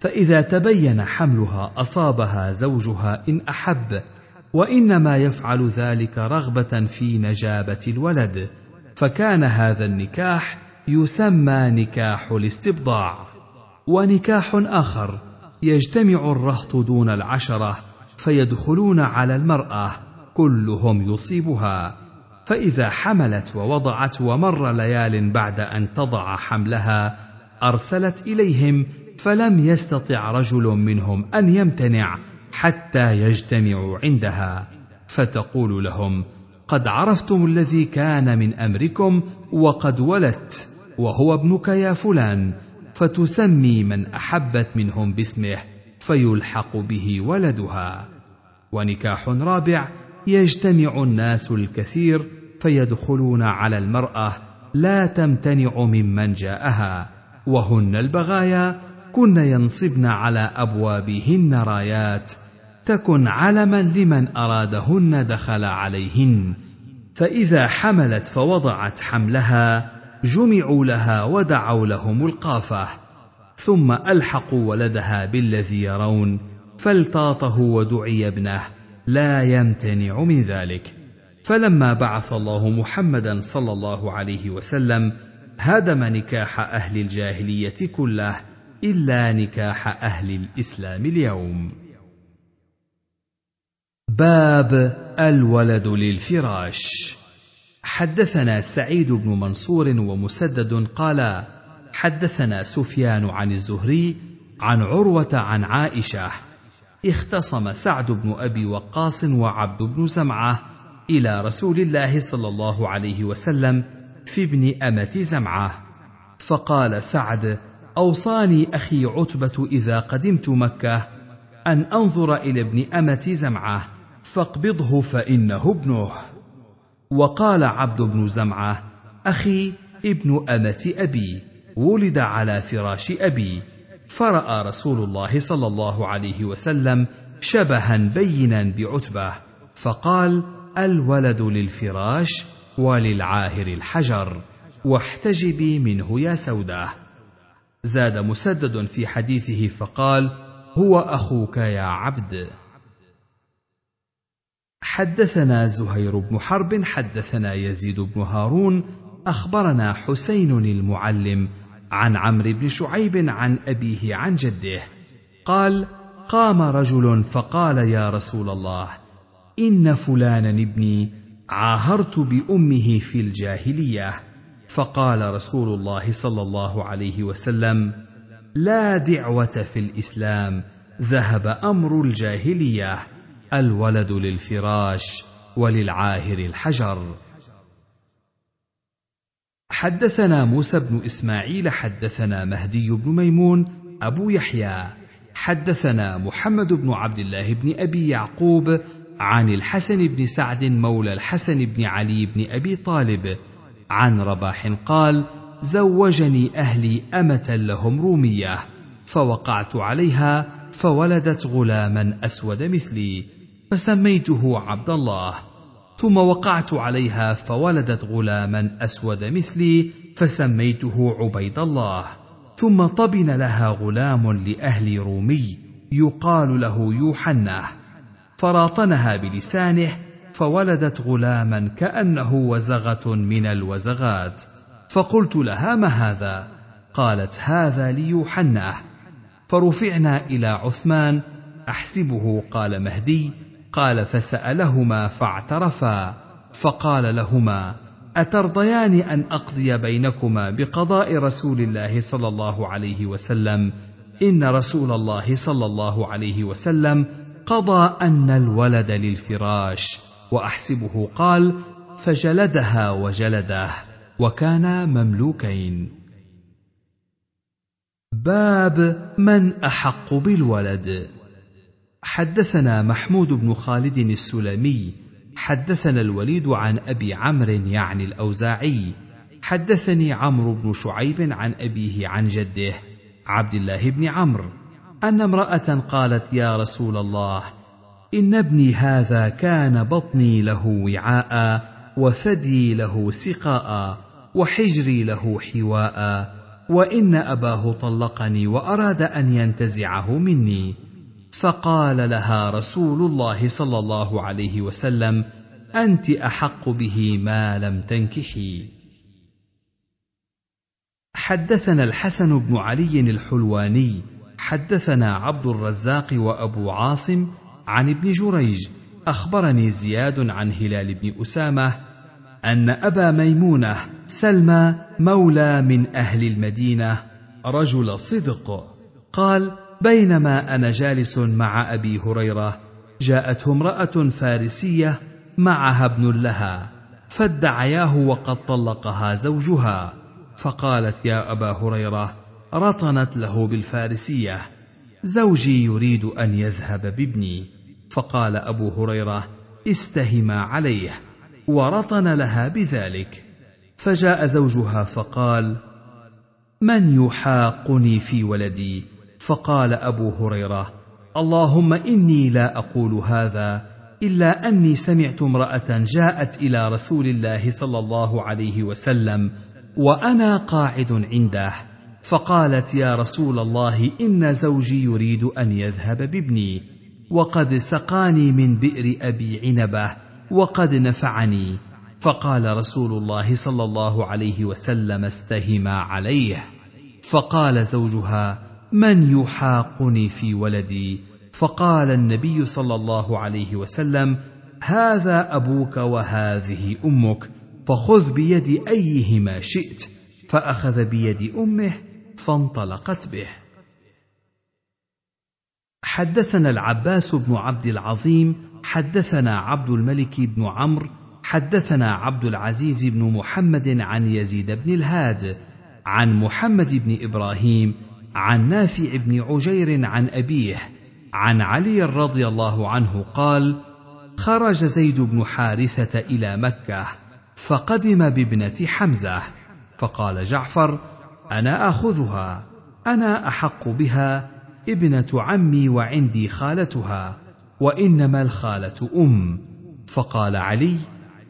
فإذا تبين حملها أصابها زوجها إن أحب وإنما يفعل ذلك رغبة في نجابة الولد فكان هذا النكاح يسمى نكاح الاستبضاع. ونكاح آخر يجتمع الرهط دون العشرة فيدخلون على المرأة كلهم يصيبها. فإذا حملت ووضعت ومر ليال بعد أن تضع حملها أرسلت إليهم فلم يستطع رجل منهم أن يمتنع حتى يجتمعوا عندها. فتقول لهم قد عرفتم الذي كان من أمركم وقد ولدت وهو ابنك يا فلان فتسمي من أحبت منهم باسمه فيلحق به ولدها. ونكاح رابع يجتمع الناس الكثير فيدخلون على المرأة لا تمتنع ممن جاءها وهن البغايا كن ينصبن على أبوابهن رايات تكن علما لمن أرادهن دخل عليهن فإذا حملت فوضعت حملها جمعوا لها ودعوا لهم القافة ثم ألحقوا ولدها بالذي يرون فالتاطه ودعي ابنه لا يمتنع من ذلك. فلما بعث الله محمدا صلى الله عليه وسلم هدم نكاح أهل الجاهلية كله إلا نكاح أهل الإسلام اليوم. باب الولد للفراش. حدثنا سعيد بن منصور ومسدد قالا حدثنا سفيان عن الزهري عن عروة عن عائشة اختصم سعد بن أبي وقاص وعبد بن زمعة إلى رسول الله صلى الله عليه وسلم في ابن أمة زمعة. فقال سعد أوصاني أخي عتبة إذا قدمت مكة أن أنظر إلى ابن أمة زمعة فاقبضه فإنه ابنه. وقال عبد بن زمعة أخي ابن أمة أبي ولد على فراش أبي. فرأى رسول الله صلى الله عليه وسلم شبها بينا بعتبة فقال الولد للفراش وللعاهر الحجر واحتجبي منه يا سودة. زاد مسدد في حديثه فقال هو أخوك يا عبد. حدثنا زهير بن حرب حدثنا يزيد بن هارون أخبرنا حسين المعلم عن عمرو بن شعيب عن أبيه عن جده. قال قام رجل فقال يا رسول الله إن فلانا ابني عاهرت بأمه في الجاهلية. فقال رسول الله صلى الله عليه وسلم لا دعوة في الإسلام ذهب أمر الجاهلية الولد للفراش وللعاهر الحجر. حدثنا موسى بن إسماعيل حدثنا مهدي بن ميمون أبو يحيى. حدثنا محمد بن عبد الله بن أبي يعقوب عن الحسن بن سعد مولى الحسن بن علي بن أبي طالب. عن رباح قال زوجني أهلي أمة لهم رومية فوقعت عليها فولدت غلاما أسود مثلي فسميته عبد الله. ثم وقعت عليها فولدت غلاما أسود مثلي فسميته عبيد الله. ثم طبن لها غلام لأهل رومي يقال له يوحنه فراطنها بلسانه فولدت غلاما كأنه وزغة من الوزغات. فقلت لها ما هذا؟ قالت هذا ليوحنه فرفعنا إلى عثمان. أحسبه قال مهدي قال فسألهما فاعترفا فقال لهما أترضيان أن أقضي بينكما بقضاء رسول الله صلى الله عليه وسلم؟ إن رسول الله صلى الله عليه وسلم قضى أن الولد للفراش. وأحسبه قال فجلدها وجلده وكانا مملوكين. باب من أحق بالولد. حدثنا محمود بن خالد السلمي حدثنا الوليد عن أبي عمرو يعني الأوزاعي حدثني عمرو بن شعيب عن أبيه عن جده عبد الله بن عمرو أن امرأة قالت يا رسول الله إن ابني هذا كان بطني له وعاء وثدي له سقاء وحجري له حواء وإن أباه طلقني وأراد أن ينتزعه مني فقال لها رسول الله صلى الله عليه وسلم أنت أحق به ما لم تنكحي. حدثنا الحسن بن علي الحلواني حدثنا عبد الرزاق وأبو عاصم عن ابن جريج أخبرني زياد عن هلال بن أسامة أن أبا ميمونة سلمى مولى من أهل المدينة رجل صدق قال بينما أنا جالس مع أبي هريرة جاءته امرأة فارسية معها ابن لها فادعياه وقد طلقها زوجها فقالت يا أبا هريرة رطنت له بالفارسية زوجي يريد أن يذهب بابني. فقال أبو هريرة استهما عليه ورطن لها بذلك. فجاء زوجها فقال من يحاقني في ولدي؟ فقال أبو هريرة اللهم إني لا أقول هذا إلا أني سمعت امرأة جاءت إلى رسول الله صلى الله عليه وسلم وأنا قاعد عنده فقالت يا رسول الله إن زوجي يريد أن يذهب بابني وقد سقاني من بئر أبي عنبة وقد نفعني. فقال رسول الله صلى الله عليه وسلم استهما عليه. فقال زوجها من يحاقني في ولدي؟ فقال النبي صلى الله عليه وسلم هذا أبوك وهذه أمك فخذ بيد أيهما شئت. فأخذ بيد أمه فانطلقت به. حدثنا العباس بن عبد العظيم حدثنا عبد الملك بن عمرو حدثنا عبد العزيز بن محمد عن يزيد بن الهاد عن محمد بن إبراهيم عن نافع بن عجير عن أبيه عن علي رضي الله عنه قال خرج زيد بن حارثة إلى مكة فقدم بابنة حمزة فقال جعفر أنا آخذها أنا أحق بها ابنة عمي وعندي خالتها وإنما الخالة أم. فقال علي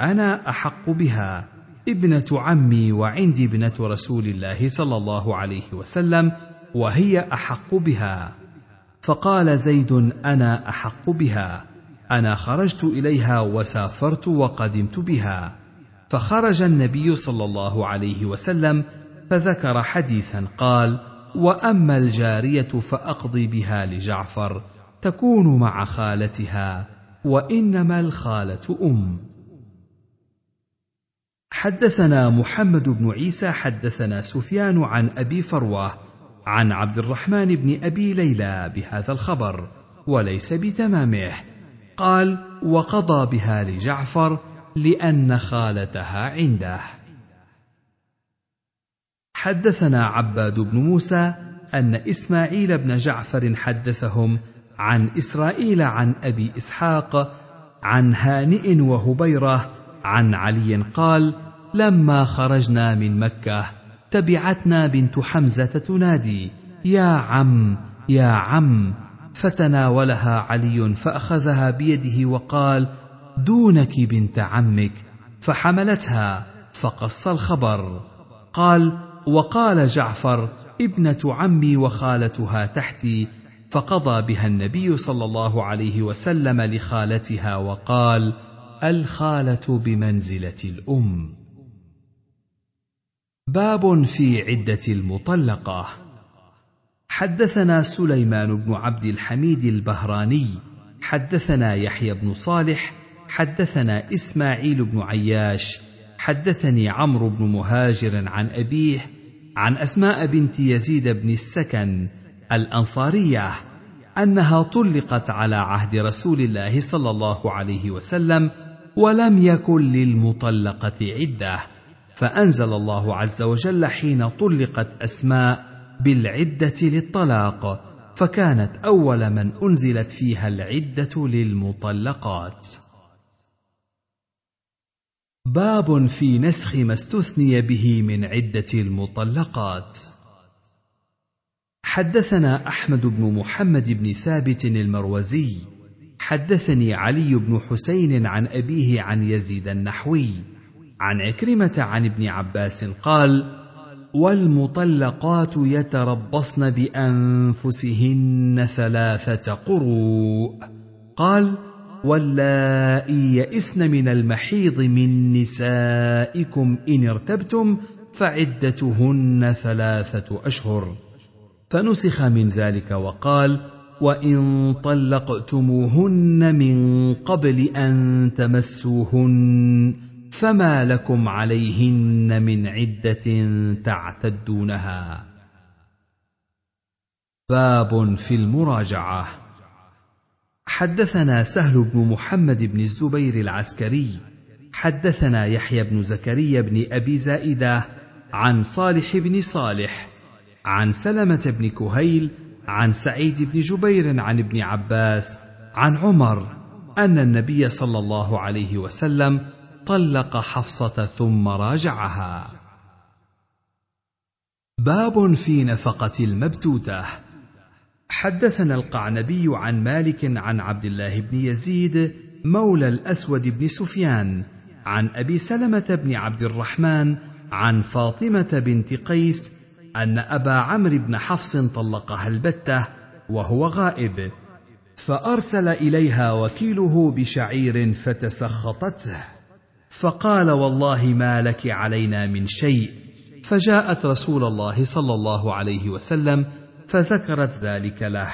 أنا أحق بها ابنة عمي وعندي ابنة رسول الله صلى الله عليه وسلم وهي أحق بها. فقال زيد أنا أحق بها. أنا خرجت إليها وسافرت وقدمت بها. فخرج النبي صلى الله عليه وسلم فذكر حديثا قال وأما الجارية فأقضي بها لجعفر تكون مع خالتها وإنما الخالة أم. حدثنا محمد بن عيسى حدثنا سفيان عن أبي فروة عن عبد الرحمن بن أبي ليلى بهذا الخبر وليس بتمامه. قال وقضى بها لجعفر لأن خالتها عنده. حدثنا عباد بن موسى أن إسماعيل بن جعفر حدثهم عن إسرائيل عن أبي إسحاق عن هانئ وهبيرة عن علي قال لما خرجنا من مكة تبعتنا بنت حمزة تنادي يا عم يا عم. فتناولها علي فأخذها بيده وقال دونك بنت عمك. فحملتها فقص الخبر. قال وقال جعفر ابنة عمي وخالتها تحتي. فقضى بها النبي صلى الله عليه وسلم لخالتها وقال الخالة بمنزلة الأم. باب في عدة المطلقة. حدثنا سليمان بن عبد الحميد البهراني حدثنا يحيى بن صالح حدثنا إسماعيل بن عياش حدثني عمرو بن مهاجر عن أبيه عن أسماء بنت يزيد بن السكن الأنصارية أنها طلقت على عهد رسول الله صلى الله عليه وسلم ولم يكن للمطلقة عدة. فأنزل الله عز وجل حين طلقت أسماء بالعدة للطلاق فكانت أول من أنزلت فيها العدة للمطلقات. باب في نسخ ما استثني به من عدة المطلقات. حدثنا أحمد بن محمد بن ثابت المروزي حدثني علي بن حسين عن أبيه عن يزيد النحوي عن عكرمة عن ابن عباس قال والمطلقات يتربصن بأنفسهن ثلاثة قروء قال واللائي يئسن من المحيض من نسائكم إن ارتبتم فعدتهن ثلاثة أشهر فنسخ من ذلك وقال وإن طلقتموهن من قبل أن تمسوهن فما لكم عليهن من عدة تعتدونها. باب في المراجعة. حدثنا سهل بن محمد بن الزبير العسكري حدثنا يحيى بن زكريا بن أبي زائدة عن صالح بن صالح عن سلمة بن كهيل عن سعيد بن جبير عن ابن عباس عن عمر أن النبي صلى الله عليه وسلم طلق حفصة ثم راجعها. باب في نفقة المبتوتة. حدثنا القعنبي عن مالك عن عبد الله بن يزيد مولى الأسود بن سفيان عن أبي سلمة بن عبد الرحمن عن فاطمة بنت قيس أن أبا عمرو بن حفص طلقها البتة وهو غائب فأرسل إليها وكيله بشعير فتسخطته. فقال والله ما لك علينا من شيء. فجاءت رسول الله صلى الله عليه وسلم فذكرت ذلك له.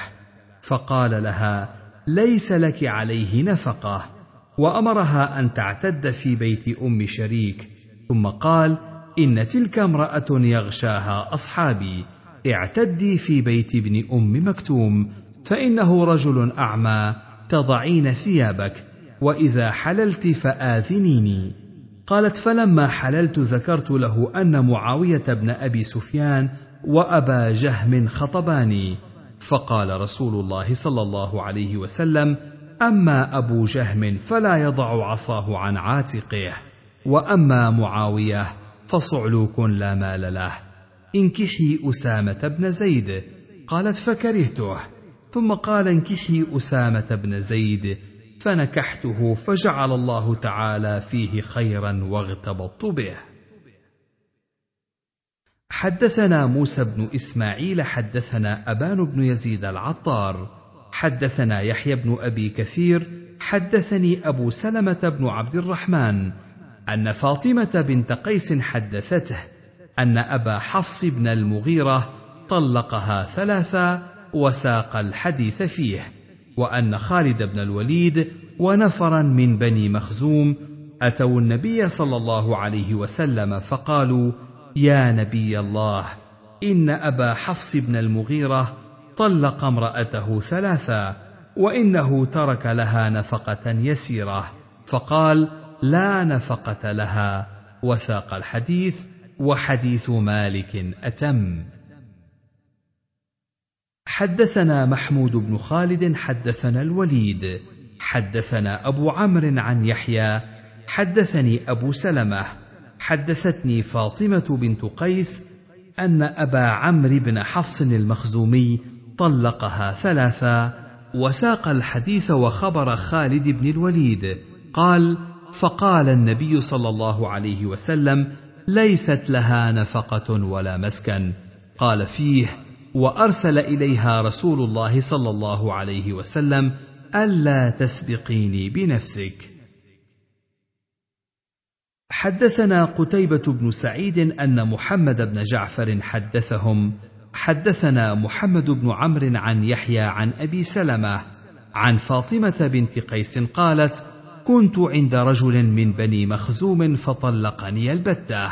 فقال لها ليس لك عليه نفقة. وأمرها أن تعتد في بيت أم شريك. ثم قال إن تلك امرأة يغشاها أصحابي. اعتدي في بيت ابن أم مكتوم فإنه رجل أعمى تضعين ثيابك. واذا حللت فاذنيني قالت فلما حللت ذكرت له ان معاويه بن ابي سفيان وابا جهم خطباني فقال رسول الله صلى الله عليه وسلم اما ابو جهم فلا يضع عصاه عن عاتقه. واما معاويه فصعلوك لا مال له. انكحي اسامه بن زيد. قالت فكرهته. ثم قال انكحي اسامه بن زيد. فنكحته فجعل الله تعالى فيه خيرا واغتبطت به. حدثنا موسى بن إسماعيل حدثنا أبان بن يزيد العطار حدثنا يحيى بن أبي كثير حدثني أبو سلمة بن عبد الرحمن أن فاطمة بنت قيس حدثته أن أبا حفص بن المغيرة طلقها ثلاثا وساق الحديث فيه. وأن خالد بن الوليد ونفرا من بني مخزوم أتوا النبي صلى الله عليه وسلم فقالوا يا نبي الله إن أبا حفص بن المغيرة طلق امرأته ثلاثا وإنه ترك لها نفقة يسيرة. فقال لا نفقة لها. وساق الحديث وحديث مالك أتم. حدثنا محمود بن خالد حدثنا الوليد حدثنا أبو عمرو عن يحيى حدثني أبو سلمة حدثتني فاطمة بنت قيس أن أبا عمرو بن حفص المخزومي طلقها ثلاثا وساق الحديث وخبر خالد بن الوليد قال فقال النبي صلى الله عليه وسلم ليست لها نفقة ولا مسكن قال فيه وأرسل إليها رسول الله صلى الله عليه وسلم ألا تسبقيني بنفسك. حدثنا قتيبة بن سعيد أن محمد بن جعفر حدثهم. حدثنا محمد بن عمرو عن يحيى عن أبي سلمة عن فاطمة بنت قيس قالت كنت عند رجل من بني مخزوم فطلقني البتة.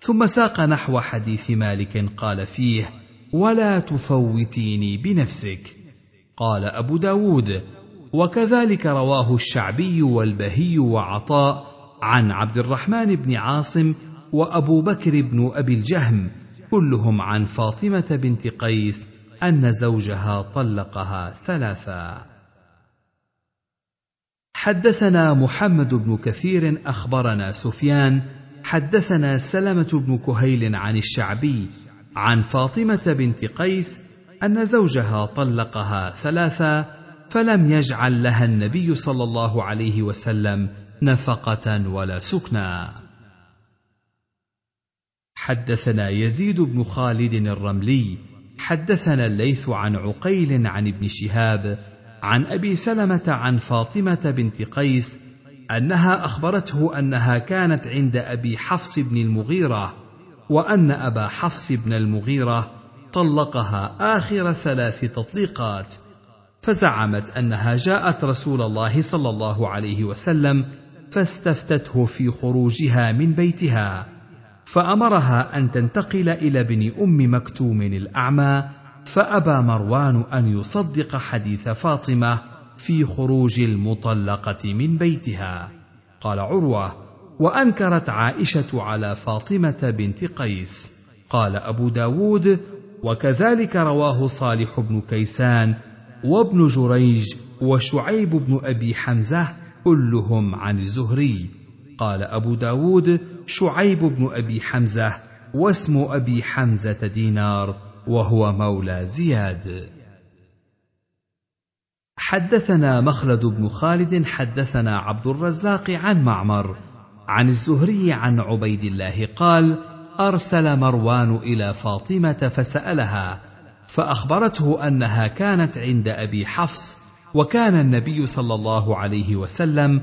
ثم ساق نحو حديث مالك قال فيه ولا تفوتيني بنفسك. قال أبو داود وكذلك رواه الشعبي والبهي وعطاء عن عبد الرحمن بن عاصم وأبو بكر بن أبي الجهم كلهم عن فاطمة بنت قيس أن زوجها طلقها ثلاثا. حدثنا محمد بن كثير أخبرنا سفيان حدثنا سلمة بن كهيل عن الشعبي عن فاطمة بنت قيس أن زوجها طلقها ثلاثا فلم يجعل لها النبي صلى الله عليه وسلم نفقة ولا سكنا حدثنا يزيد بن خالد الرملي حدثنا الليث عن عقيل عن ابن شهاب عن أبي سلمة عن فاطمة بنت قيس أنها أخبرته أنها كانت عند أبي حفص بن المغيرة وأن أبا حفص بن المغيرة طلقها آخر ثلاث تطليقات فزعمت أنها جاءت رسول الله صلى الله عليه وسلم فاستفتته في خروجها من بيتها فأمرها أن تنتقل إلى ابن أم مكتوم الأعمى فأبى مروان أن يصدق حديث فاطمة في خروج المطلقة من بيتها. قال عروة وأنكرت عائشة على فاطمة بنت قيس. قال أبو داود وكذلك رواه صالح بن كيسان وابن جريج وشعيب بن أبي حمزة كلهم عن الزهري. قال أبو داود شعيب بن أبي حمزة واسم أبي حمزة دينار وهو مولى زياد. حدثنا مخلد بن خالد حدثنا عبد الرزاق عن معمر عن الزهري عن عبيد الله قال أرسل مروان إلى فاطمة فسألها فأخبرته أنها كانت عند أبي حفص وكان النبي صلى الله عليه وسلم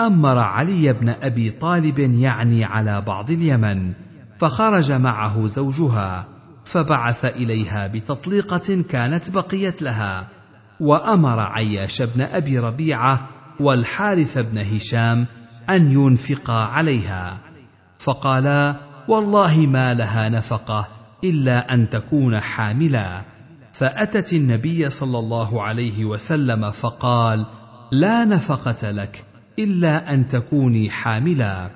أمر علي بن أبي طالب يعني على بعض اليمن فخرج معه زوجها فبعث إليها بتطليقة كانت بقيت لها وأمر عياش بن أبي ربيعة والحارث بن هشام أن ينفقا عليها. فقالا والله ما لها نفقة إلا أن تكون حاملا. فأتت النبي صلى الله عليه وسلم فقال لا نفقة لك إلا أن تكوني حاملا.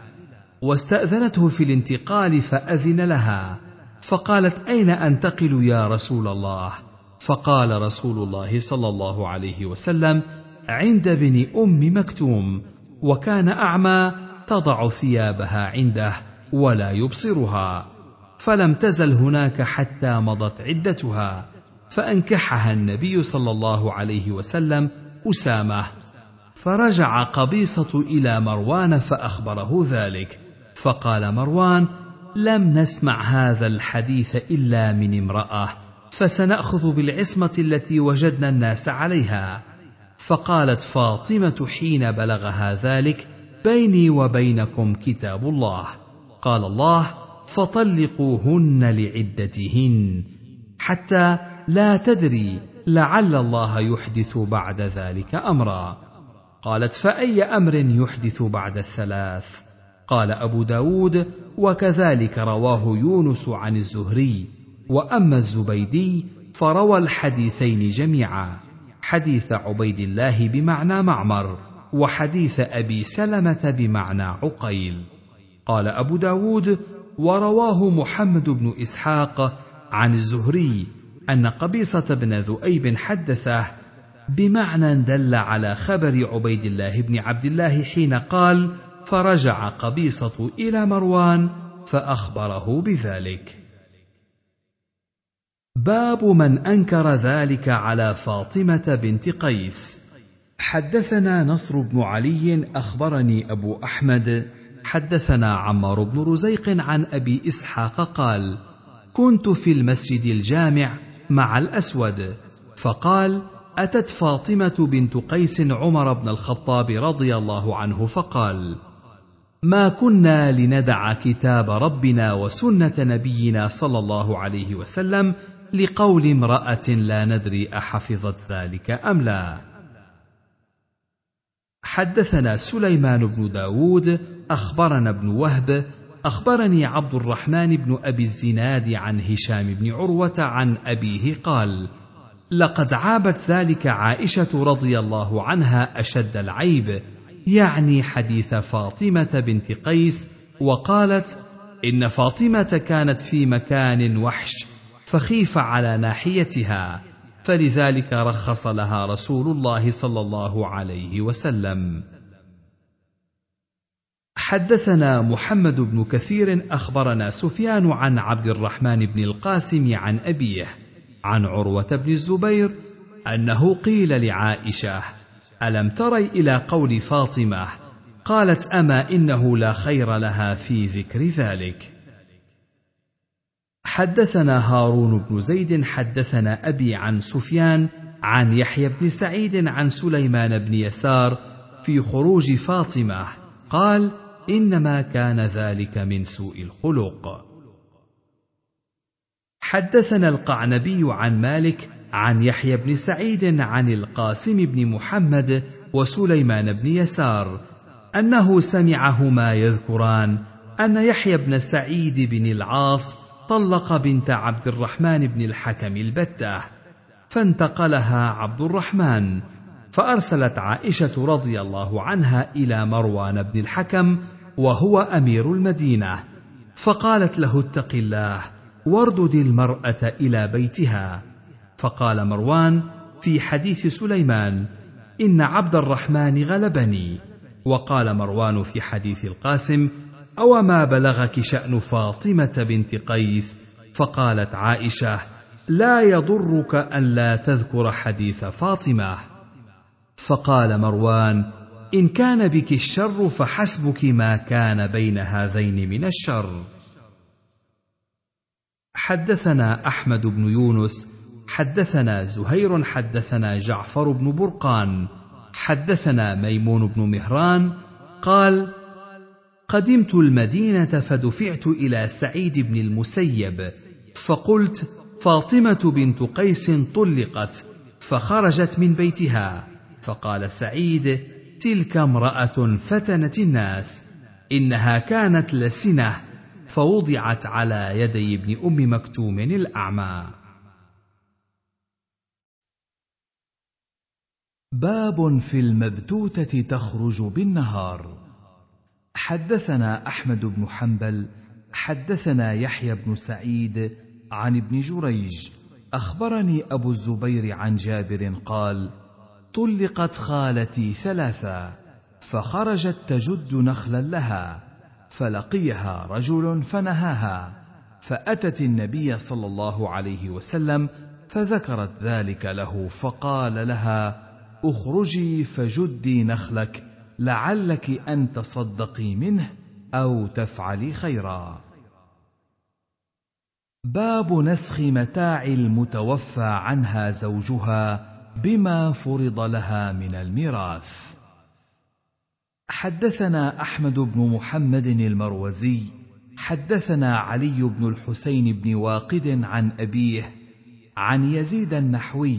واستأذنته في الانتقال فأذن لها. فقالت أين أنتقل يا رسول الله؟ فقال رسول الله صلى الله عليه وسلم عند ابن أم مكتوم. وكان أعمى تضع ثيابها عنده ولا يبصرها فلم تزل هناك حتى مضت عدتها فأنكحها النبي صلى الله عليه وسلم أسامة. فرجع قبيصة إلى مروان فأخبره ذلك فقال مروان لم نسمع هذا الحديث إلا من امرأة فسنأخذ بالعصمة التي وجدنا الناس عليها فقالت فاطمة حين بلغها ذلك بيني وبينكم كتاب الله. قال الله فطلقوهن لعدتهن حتى لا تدري لعل الله يحدث بعد ذلك أمرا. قالت فأي أمر يحدث بعد الثلاث؟ قال أبو داود وكذلك رواه يونس عن الزهري وأما الزبيدي فروى الحديثين جميعا. حديث عبيد الله بمعنى معمر وحديث أبي سلمة بمعنى عقيل. قال أبو داود ورواه محمد بن إسحاق عن الزهري أن قبيصة بن ذؤيب حدثه بمعنى دل على خبر عبيد الله بن عبد الله حين قال فرجع قبيصة إلى مروان فأخبره بذلك. باب من أنكر ذلك على فاطمة بنت قيس. حدثنا نصر بن علي أخبرني أبو أحمد. حدثنا عمار بن رزيق عن أبي إسحاق قال كنت في المسجد الجامع مع الأسود. فقال أتت فاطمة بنت قيس عمر بن الخطاب رضي الله عنه فقال ما كنا لندع كتاب ربنا وسنة نبينا صلى الله عليه وسلم لقول امرأة لا ندري أحفظت ذلك أم لا. حدثنا سليمان بن داود أخبرنا ابن وهب أخبرني عبد الرحمن بن أبي الزناد عن هشام بن عروة عن أبيه قال لقد عابت ذلك عائشة رضي الله عنها أشد العيب يعني حديث فاطمة بنت قيس وقالت إن فاطمة كانت في مكان وحش فخيف على ناحيتها. فلذلك رخص لها رسول الله صلى الله عليه وسلم. حدثنا محمد بن كثير أخبرنا سفيان عن عبد الرحمن بن القاسم عن أبيه عن عروة بن الزبير أنه قيل لعائشة ألم تري إلى قول فاطمة؟ قالت أما إنه لا خير لها في ذكر ذلك. حدثنا هارون بن زيد حدثنا أبي عن سفيان عن يحيى بن سعيد عن سليمان بن يسار في خروج فاطمة قال إنما كان ذلك من سوء الخلق. حدثنا القعنبي عن مالك عن يحيى بن سعيد عن القاسم بن محمد وسليمان بن يسار أنه سمعهما يذكران أن يحيى بن سعيد بن العاص طلق بنت عبد الرحمن بن الحكم البتة فانتقلها عبد الرحمن فأرسلت عائشة رضي الله عنها إلى مروان بن الحكم وهو أمير المدينة فقالت له اتق الله واردد المرأة إلى بيتها. فقال مروان في حديث سليمان إن عبد الرحمن غلبني. وقال مروان في حديث القاسم أو ما بلغك شأن فاطمة بنت قيس؟ فقالت عائشة لا يضرك أن لا تذكر حديث فاطمة. فقال مروان إن كان بك الشر فحسبك ما كان بين هذين من الشر. حدثنا أحمد بن يونس حدثنا زهير حدثنا جعفر بن برقان حدثنا ميمون بن مهران قال قدمت المدينة فدفعت إلى سعيد بن المسيب فقلت فاطمة بنت قيس طلقت فخرجت من بيتها. فقال سعيد تلك امرأة فتنت الناس إنها كانت لسنة فوضعت على يدي ابن أم مكتوم الأعمى. باب في المبتوتة تخرج بالنهار. حدثنا أحمد بن حنبل حدثنا يحيى بن سعيد عن ابن جريج أخبرني أبو الزبير عن جابر قال طلقت خالتي ثلاثا فخرجت تجد نخلا لها فلقيها رجل فنهاها فأتت النبي صلى الله عليه وسلم فذكرت ذلك له فقال لها أخرجي فجدي نخلك لعلك أن تصدقي منه أو تفعلي خيرا. باب نسخ متاع المتوفى عنها زوجها بما فرض لها من الميراث. حدثنا أحمد بن محمد المروزي حدثنا علي بن الحسين بن واقد عن أبيه عن يزيد النحوي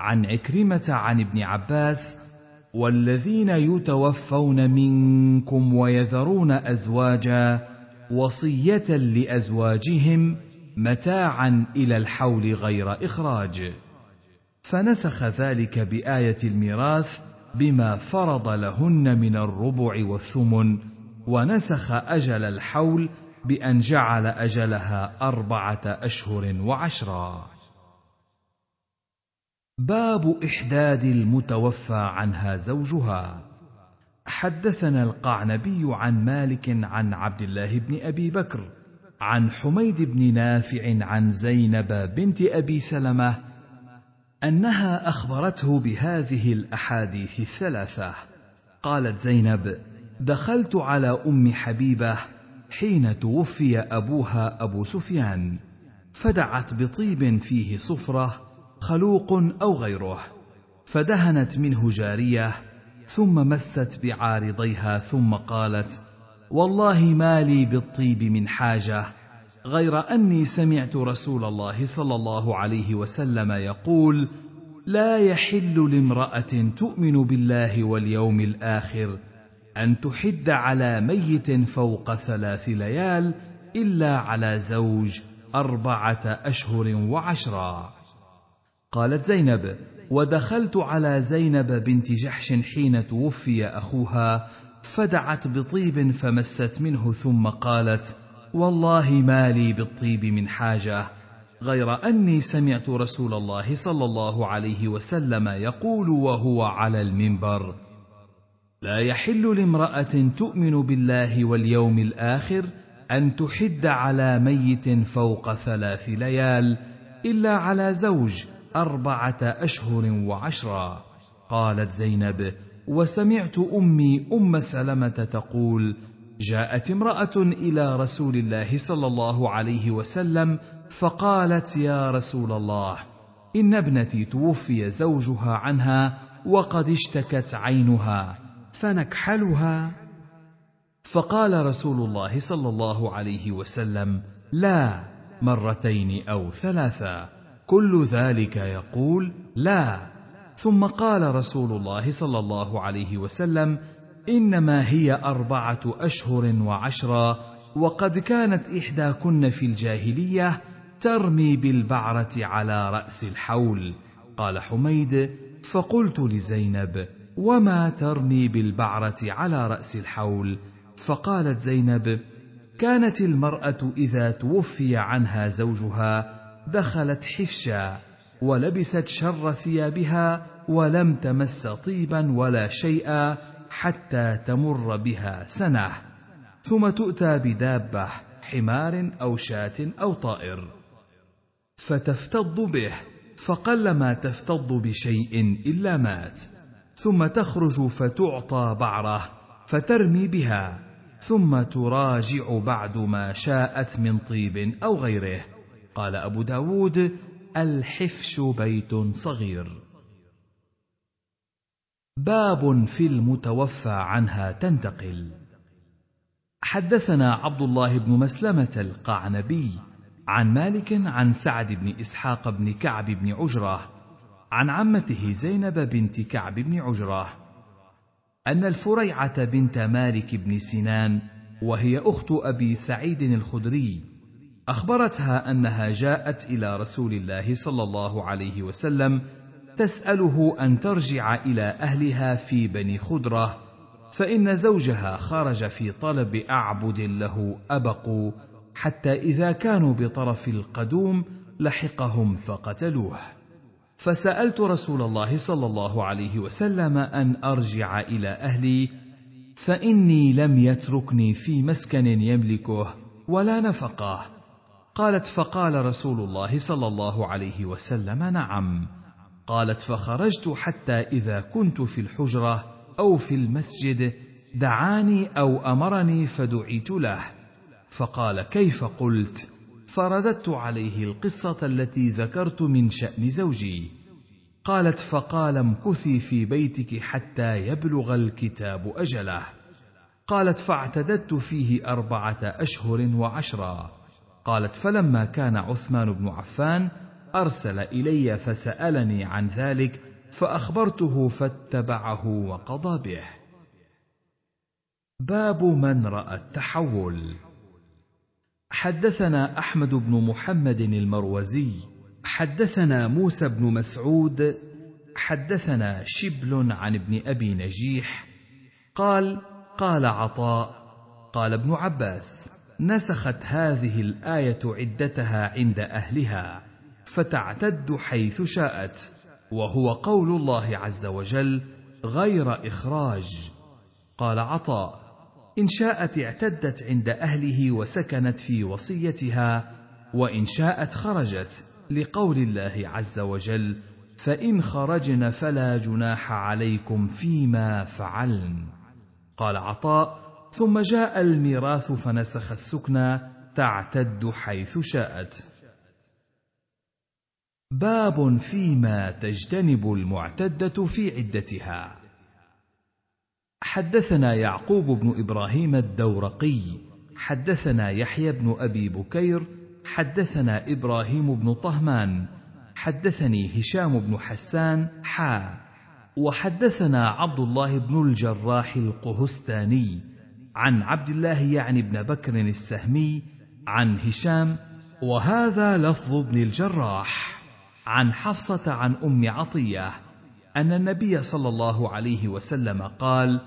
عن عكرمة عن ابن عباس والذين يتوفون منكم ويذرون أزواجا وصية لأزواجهم متاعا إلى الحول غير إخراج. فنسخ ذلك بآية الميراث بما فرض لهن من الربع والثمن ونسخ أجل الحول بأن جعل أجلها أربعة أشهر وعشرا باب إحداد المتوفى عنها زوجها. حدثنا القعنبي عن مالك عن عبد الله بن أبي بكر عن حميد بن نافع عن زينب بنت أبي سلمة أنها أخبرته بهذه الأحاديث الثلاثة. قالت زينب دخلت على أم حبيبة حين توفي أبوها أبو سفيان فدعت بطيب فيه صفرة خلوق أو غيره. فدهنت منه جارية ثم مست بعارضيها ثم قالت والله ما لي بالطيب من حاجة غير أني سمعت رسول الله صلى الله عليه وسلم يقول لا يحل لامرأة تؤمن بالله واليوم الآخر أن تحد على ميت فوق ثلاث ليال إلا على زوج أربعة أشهر وعشرا. قالت زينب ودخلت على زينب بنت جحش حين توفي أخوها فدعت بطيب فمست منه ثم قالت والله ما لي بالطيب من حاجة غير أني سمعت رسول الله صلى الله عليه وسلم يقول وهو على المنبر. لا يحل لامرأة تؤمن بالله واليوم الآخر أن تحد على ميت فوق ثلاث ليال إلا على زوج أربعة أشهر وعشرا قالت زينب وسمعت أمي أم سلمة تقول جاءت امرأة إلى رسول الله صلى الله عليه وسلم فقالت يا رسول الله إن ابنتي توفي زوجها عنها وقد اشتكت عينها فنكحلها. فقال رسول الله صلى الله عليه وسلم لا مرتين أو ثلاثا كل ذلك يقول لا. ثم قال رسول الله صلى الله عليه وسلم إنما هي أربعة أشهر وعشرا وقد كانت إحداكن في الجاهلية ترمي بالبعرة على رأس الحول. قال حميد فقلت لزينب وما ترمي بالبعرة على رأس الحول؟ فقالت زينب كانت المرأة إذا توفي عنها زوجها دخلت حفشا ولبست شر ثيابها ولم تمس طيبا ولا شيئا حتى تمر بها سنة. ثم تؤتى بدابة حمار أو شاة أو طائر. فتفتض به فقلما تفتض بشيء إلا مات. ثم تخرج فتعطى بعره فترمي بها. ثم تراجع بعد ما شاءت من طيب أو غيره. قال أبو داود الحفش بيت صغير. باب في المتوفى عنها تنتقل. حدثنا عبد الله بن مسلمة القعنبي عن مالك عن سعد بن إسحاق بن كعب بن عجرة عن عمته زينب بنت كعب بن عجرة أن الفريعة بنت مالك بن سنان وهي أخت أبي سعيد الخدري أخبرتها أنها جاءت إلى رسول الله صلى الله عليه وسلم تسأله أن ترجع إلى أهلها في بني خدره فإن زوجها خرج في طلب أعبد له ابقوا حتى إذا كانوا بطرف القدوم لحقهم فقتلوه. فسألت رسول الله صلى الله عليه وسلم أن أرجع إلى أهلي فإني لم يتركني في مسكن يملكه ولا نفقه. قالت فقال رسول الله صلى الله عليه وسلم نعم. قالت فخرجت حتى إذا كنت في الحجرة أو في المسجد دعاني أو أمرني فدعيت له. فقال كيف قلت؟ فرددت عليه القصة التي ذكرت من شأن زوجي. قالت فقال امكثي في بيتك حتى يبلغ الكتاب أجله. قالت فاعتددت فيه أربعة أشهر وعشرا قالت فلما كان عثمان بن عفان أرسل إلي فسألني عن ذلك فأخبرته فاتبعه وقضى به. باب من رأى التحول. حدثنا أحمد بن محمد المروزي حدثنا موسى بن مسعود حدثنا شبل عن ابن أبي نجيح قال قال عطاء قال ابن عباس. نسخت هذه الآية عدتها عند أهلها فتعتد حيث شاءت وهو قول الله عز وجل غير إخراج. قال عطاء إن شاءت اعتدت عند أهله وسكنت في وصيتها وإن شاءت خرجت لقول الله عز وجل فإن خرجن فلا جناح عليكم فيما فعلن. قال عطاء ثم جاء الميراث فنسخ السكنى تعتد حيث شاءت. باب فيما تجتنب المعتدة في عدتها. حدثنا يعقوب بن إبراهيم الدورقي حدثنا يحيى بن أبي بكير حدثنا إبراهيم بن طهمان حدثني هشام بن حسان حا وحدثنا عبد الله بن الجراح القهستاني عن عبد الله يعني بن بكر السهمي عن هشام وهذا لفظ ابن الجراح عن حفصة عن أم عطية أن النبي صلى الله عليه وسلم قال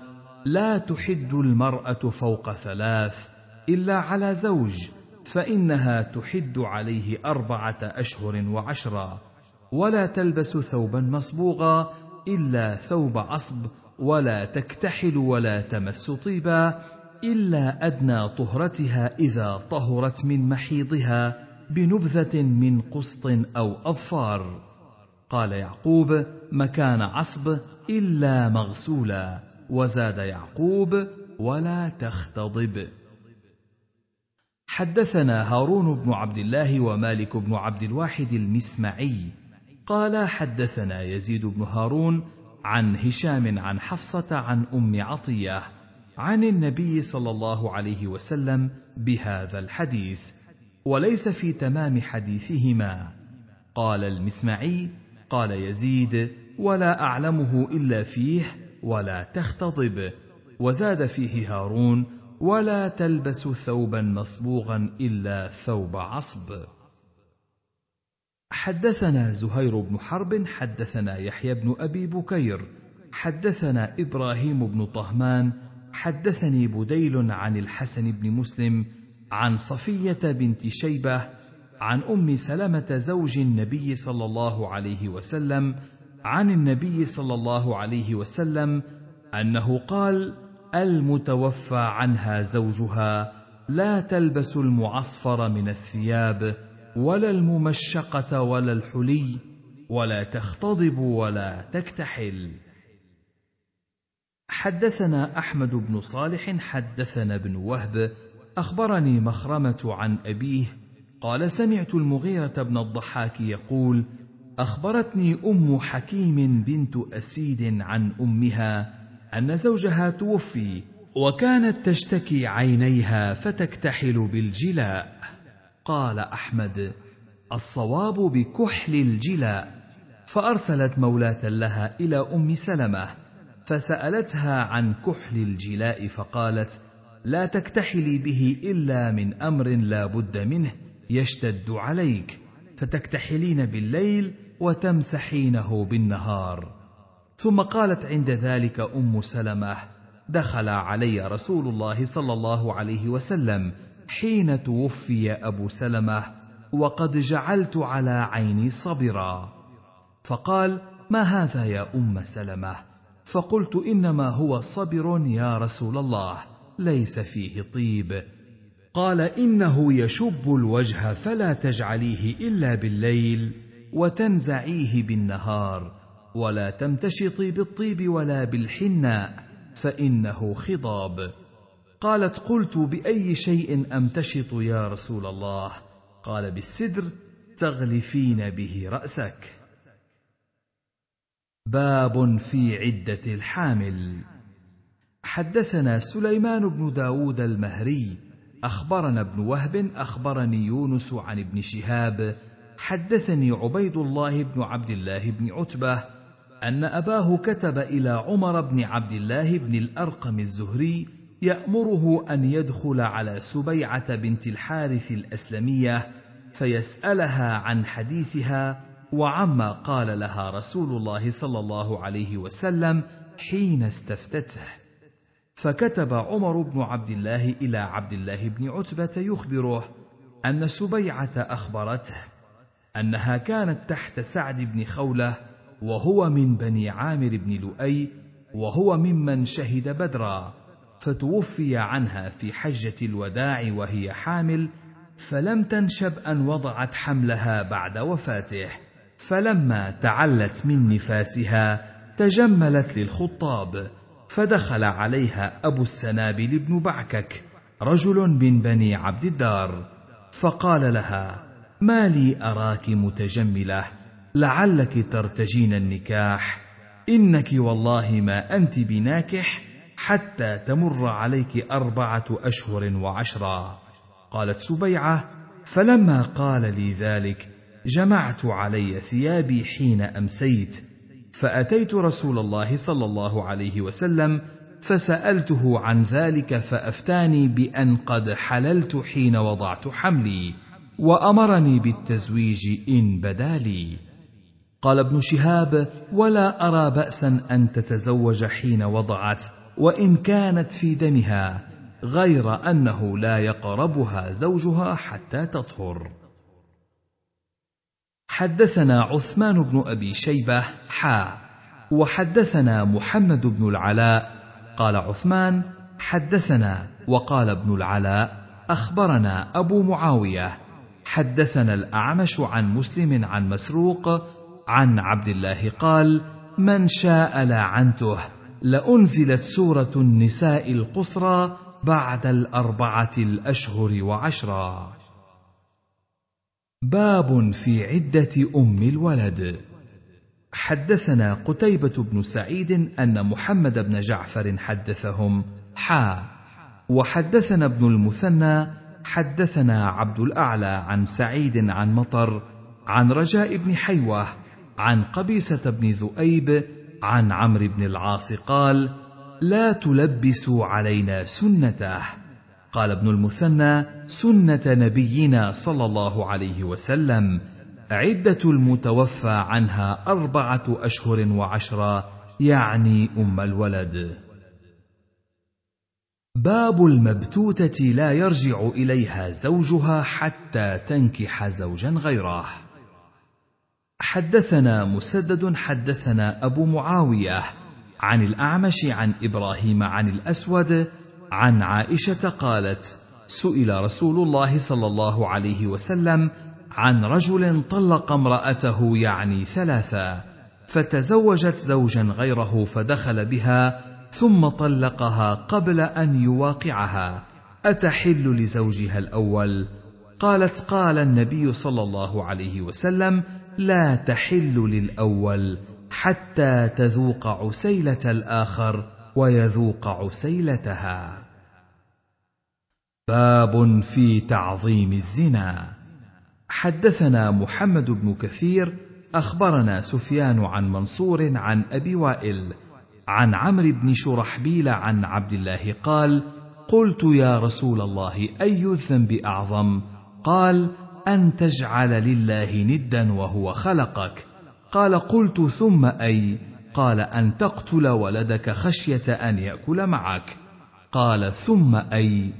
لا تحد المرأة فوق ثلاث إلا على زوج فإنها تحد عليه أربعة أشهر وعشرا ولا تلبس ثوبا مصبوغا إلا ثوب عصب ولا تكتحل ولا تمس طيبا إلا أدنى طهرتها إذا طهرت من محيضها بنبذة من قسط أو أظفار. قال يعقوب مكان عصب إلا مغسولا. وزاد يعقوب ولا تختضب. حدثنا هارون بن عبد الله ومالك بن عبد الواحد المسمعي. قال حدثنا يزيد بن هارون عن هشام عن حفصة عن أم عطية عن النبي صلى الله عليه وسلم بهذا الحديث وليس في تمام حديثهما. قال المسمعي قال يزيد ولا أعلمه إلا فيه ولا تختضب. وزاد فيه هارون ولا تلبس ثوبا مصبوغا إلا ثوب عصب. حدثنا زهير بن حرب حدثنا يحيى بن أبي بكير حدثنا إبراهيم بن طهمان حدثني بديل عن الحسن بن مسلم عن صفية بنت شيبة عن أم سلمة زوج النبي صلى الله عليه وسلم عن النبي صلى الله عليه وسلم أنه قال المتوفى عنها زوجها لا تلبس المعصفر من الثياب ولا الممشقة ولا الحلي ولا تختضب ولا تكتحل. حدثنا أحمد بن صالح حدثنا ابن وهب أخبرني مخرمة عن أبيه قال سمعت المغيرة بن الضحاك يقول أخبرتني أم حكيم بنت أسيد عن أمها أن زوجها توفي وكانت تشتكي عينيها فتكتحل بالجلاء. قال أحمد الصواب بكحل الجلاء. فأرسلت مولاة لها إلى أم سلمة. فسألتها عن كحل الجلاء فقالت لا تكتحلي به إلا من أمر لا بد منه يشتد عليك فتكتحلين بالليل وتمسحينه بالنهار. ثم قالت عند ذلك أم سلمة دخل علي رسول الله صلى الله عليه وسلم حين توفي أبو سلمة وقد جعلت على عيني صبرا. فقال ما هذا يا أم سلمة؟ فقلت إنما هو صبر يا رسول الله ليس فيه طيب. قال إنه يشب الوجه فلا تجعليه إلا بالليل وتنزعيه بالنهار ولا تمتشطي بالطيب ولا بالحناء فإنه خضاب. قالت قلت بأي شيء أمتشط يا رسول الله؟ قال بالسدر تغلفين به رأسك. باب في عدة الحامل. حدثنا سليمان بن داود المهري أخبرنا ابن وهب أخبرني يونس عن ابن شهاب. حدثني عبيد الله بن عبد الله بن عتبة أن أباه كتب إلى عمر بن عبد الله بن الأرقم الزهري يأمره أن يدخل على سبيعة بنت الحارث الأسلمية فيسألها عن حديثها وعما قال لها رسول الله صلى الله عليه وسلم حين استفتته. فكتب عمر بن عبد الله إلى عبد الله بن عتبة يخبره أن سبيعة أخبرته أنها كانت تحت سعد بن خولة وهو من بني عامر بن لؤي وهو ممن شهد بدرا فتوفي عنها في حجة الوداع وهي حامل فلم تنشب أن وضعت حملها بعد وفاته. فلما تعلت من نفاسها تجملت للخطاب فدخل عليها أبو السنابل بن بعكك رجل من بني عبد الدار فقال لها ما لي أراك متجملة لعلك ترتجين النكاح إنك والله ما أنت بناكح حتى تمر عليك أربعة أشهر وعشرا قالت سبيعة فلما قال لي ذلك جمعت علي ثيابي حين أمسيت فأتيت رسول الله صلى الله عليه وسلم فسألته عن ذلك فأفتاني بأن قد حللت حين وضعت حملي وأمرني بالتزويج إن بدا لي. قال ابن شهاب ولا أرى باسا أن تتزوج حين وضعت وإن كانت في دمها غير أنه لا يقربها زوجها حتى تطهر. حدثنا عثمان بن أبي شيبة حا وحدثنا محمد بن العلاء قال عثمان حدثنا وقال ابن العلاء أخبرنا أبو معاوية حدثنا الأعمش عن مسلم عن مسروق عن عبد الله قال من شاء لعنته لأنزلت سورة النساء القصرى بعد الأربعة الأشهر وعشرا باب في عدة أم الولد. حدثنا قتيبة بن سعيد أن محمد بن جعفر حدثهم. حا. وحدثنا ابن المثنى حدثنا عبد الأعلى عن سعيد عن مطر عن رجاء بن حيوة عن قبيسه بن ذؤيب عن عمرو بن العاص قال لا تلبسوا علينا سنته. قال ابن المثنى سنة نبينا صلى الله عليه وسلم عدة المتوفى عنها أربعة أشهر وعشرا يعني أم الولد. باب المبتوتة لا يرجع إليها زوجها حتى تنكح زوجا غيره. حدثنا مسدد حدثنا أبو معاوية عن الأعمش عن إبراهيم عن الأسود عن عائشة قالت سئل رسول الله صلى الله عليه وسلم عن رجل طلق امرأته يعني ثلاثا فتزوجت زوجا غيره فدخل بها ثم طلقها قبل أن يواقعها. أتحل لزوجها الأول؟ قالت قال النبي صلى الله عليه وسلم لا تحل للأول حتى تذوق عسيلة الآخر ويذوق عسيلتها. باب في تعظيم الزنا. حدثنا محمد بن كثير أخبرنا سفيان عن منصور عن أبي وائل عن عمرو بن شرحبيل عن عبد الله قال قلت يا رسول الله أي الذنب أعظم؟ قال أن تجعل لله ندا وهو خلقك. قال قلت ثم أي؟ قال أن تقتل ولدك خشية أن يأكل معك. قال ثم أي؟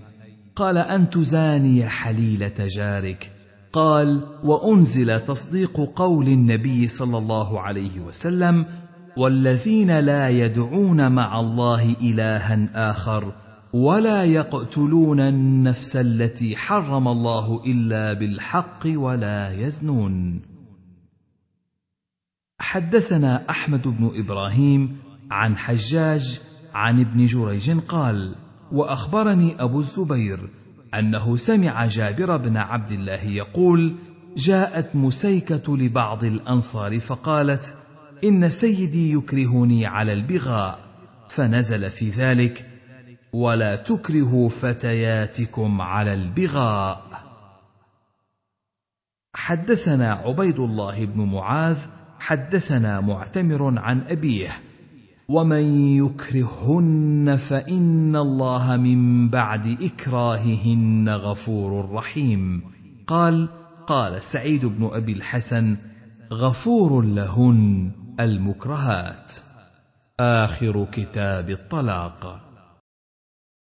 قال أن تزاني حليلة جارك. قال وأنزل تصديق قول النبي صلى الله عليه وسلم والذين لا يدعون مع الله إلها آخر ولا يقتلون النفس التي حرم الله إلا بالحق ولا يزنون. حدثنا أحمد بن إبراهيم عن حجاج عن ابن جريج قال وأخبرني أبو الزبير أنه سمع جابر بن عبد الله يقول جاءت مسيكة لبعض الأنصار فقالت إن سيدي يكرهني على البغاء فنزل في ذلك ولا تكرهوا فتياتكم على البغاء. حدثنا عبيد الله بن معاذ حدثنا معتمر عن أبيه ومن يكرههن فان الله من بعد اكراههن غفور رحيم. قال قال سعيد بن ابي الحسن غفور لهن المكرهات. اخر كتاب الطلاق.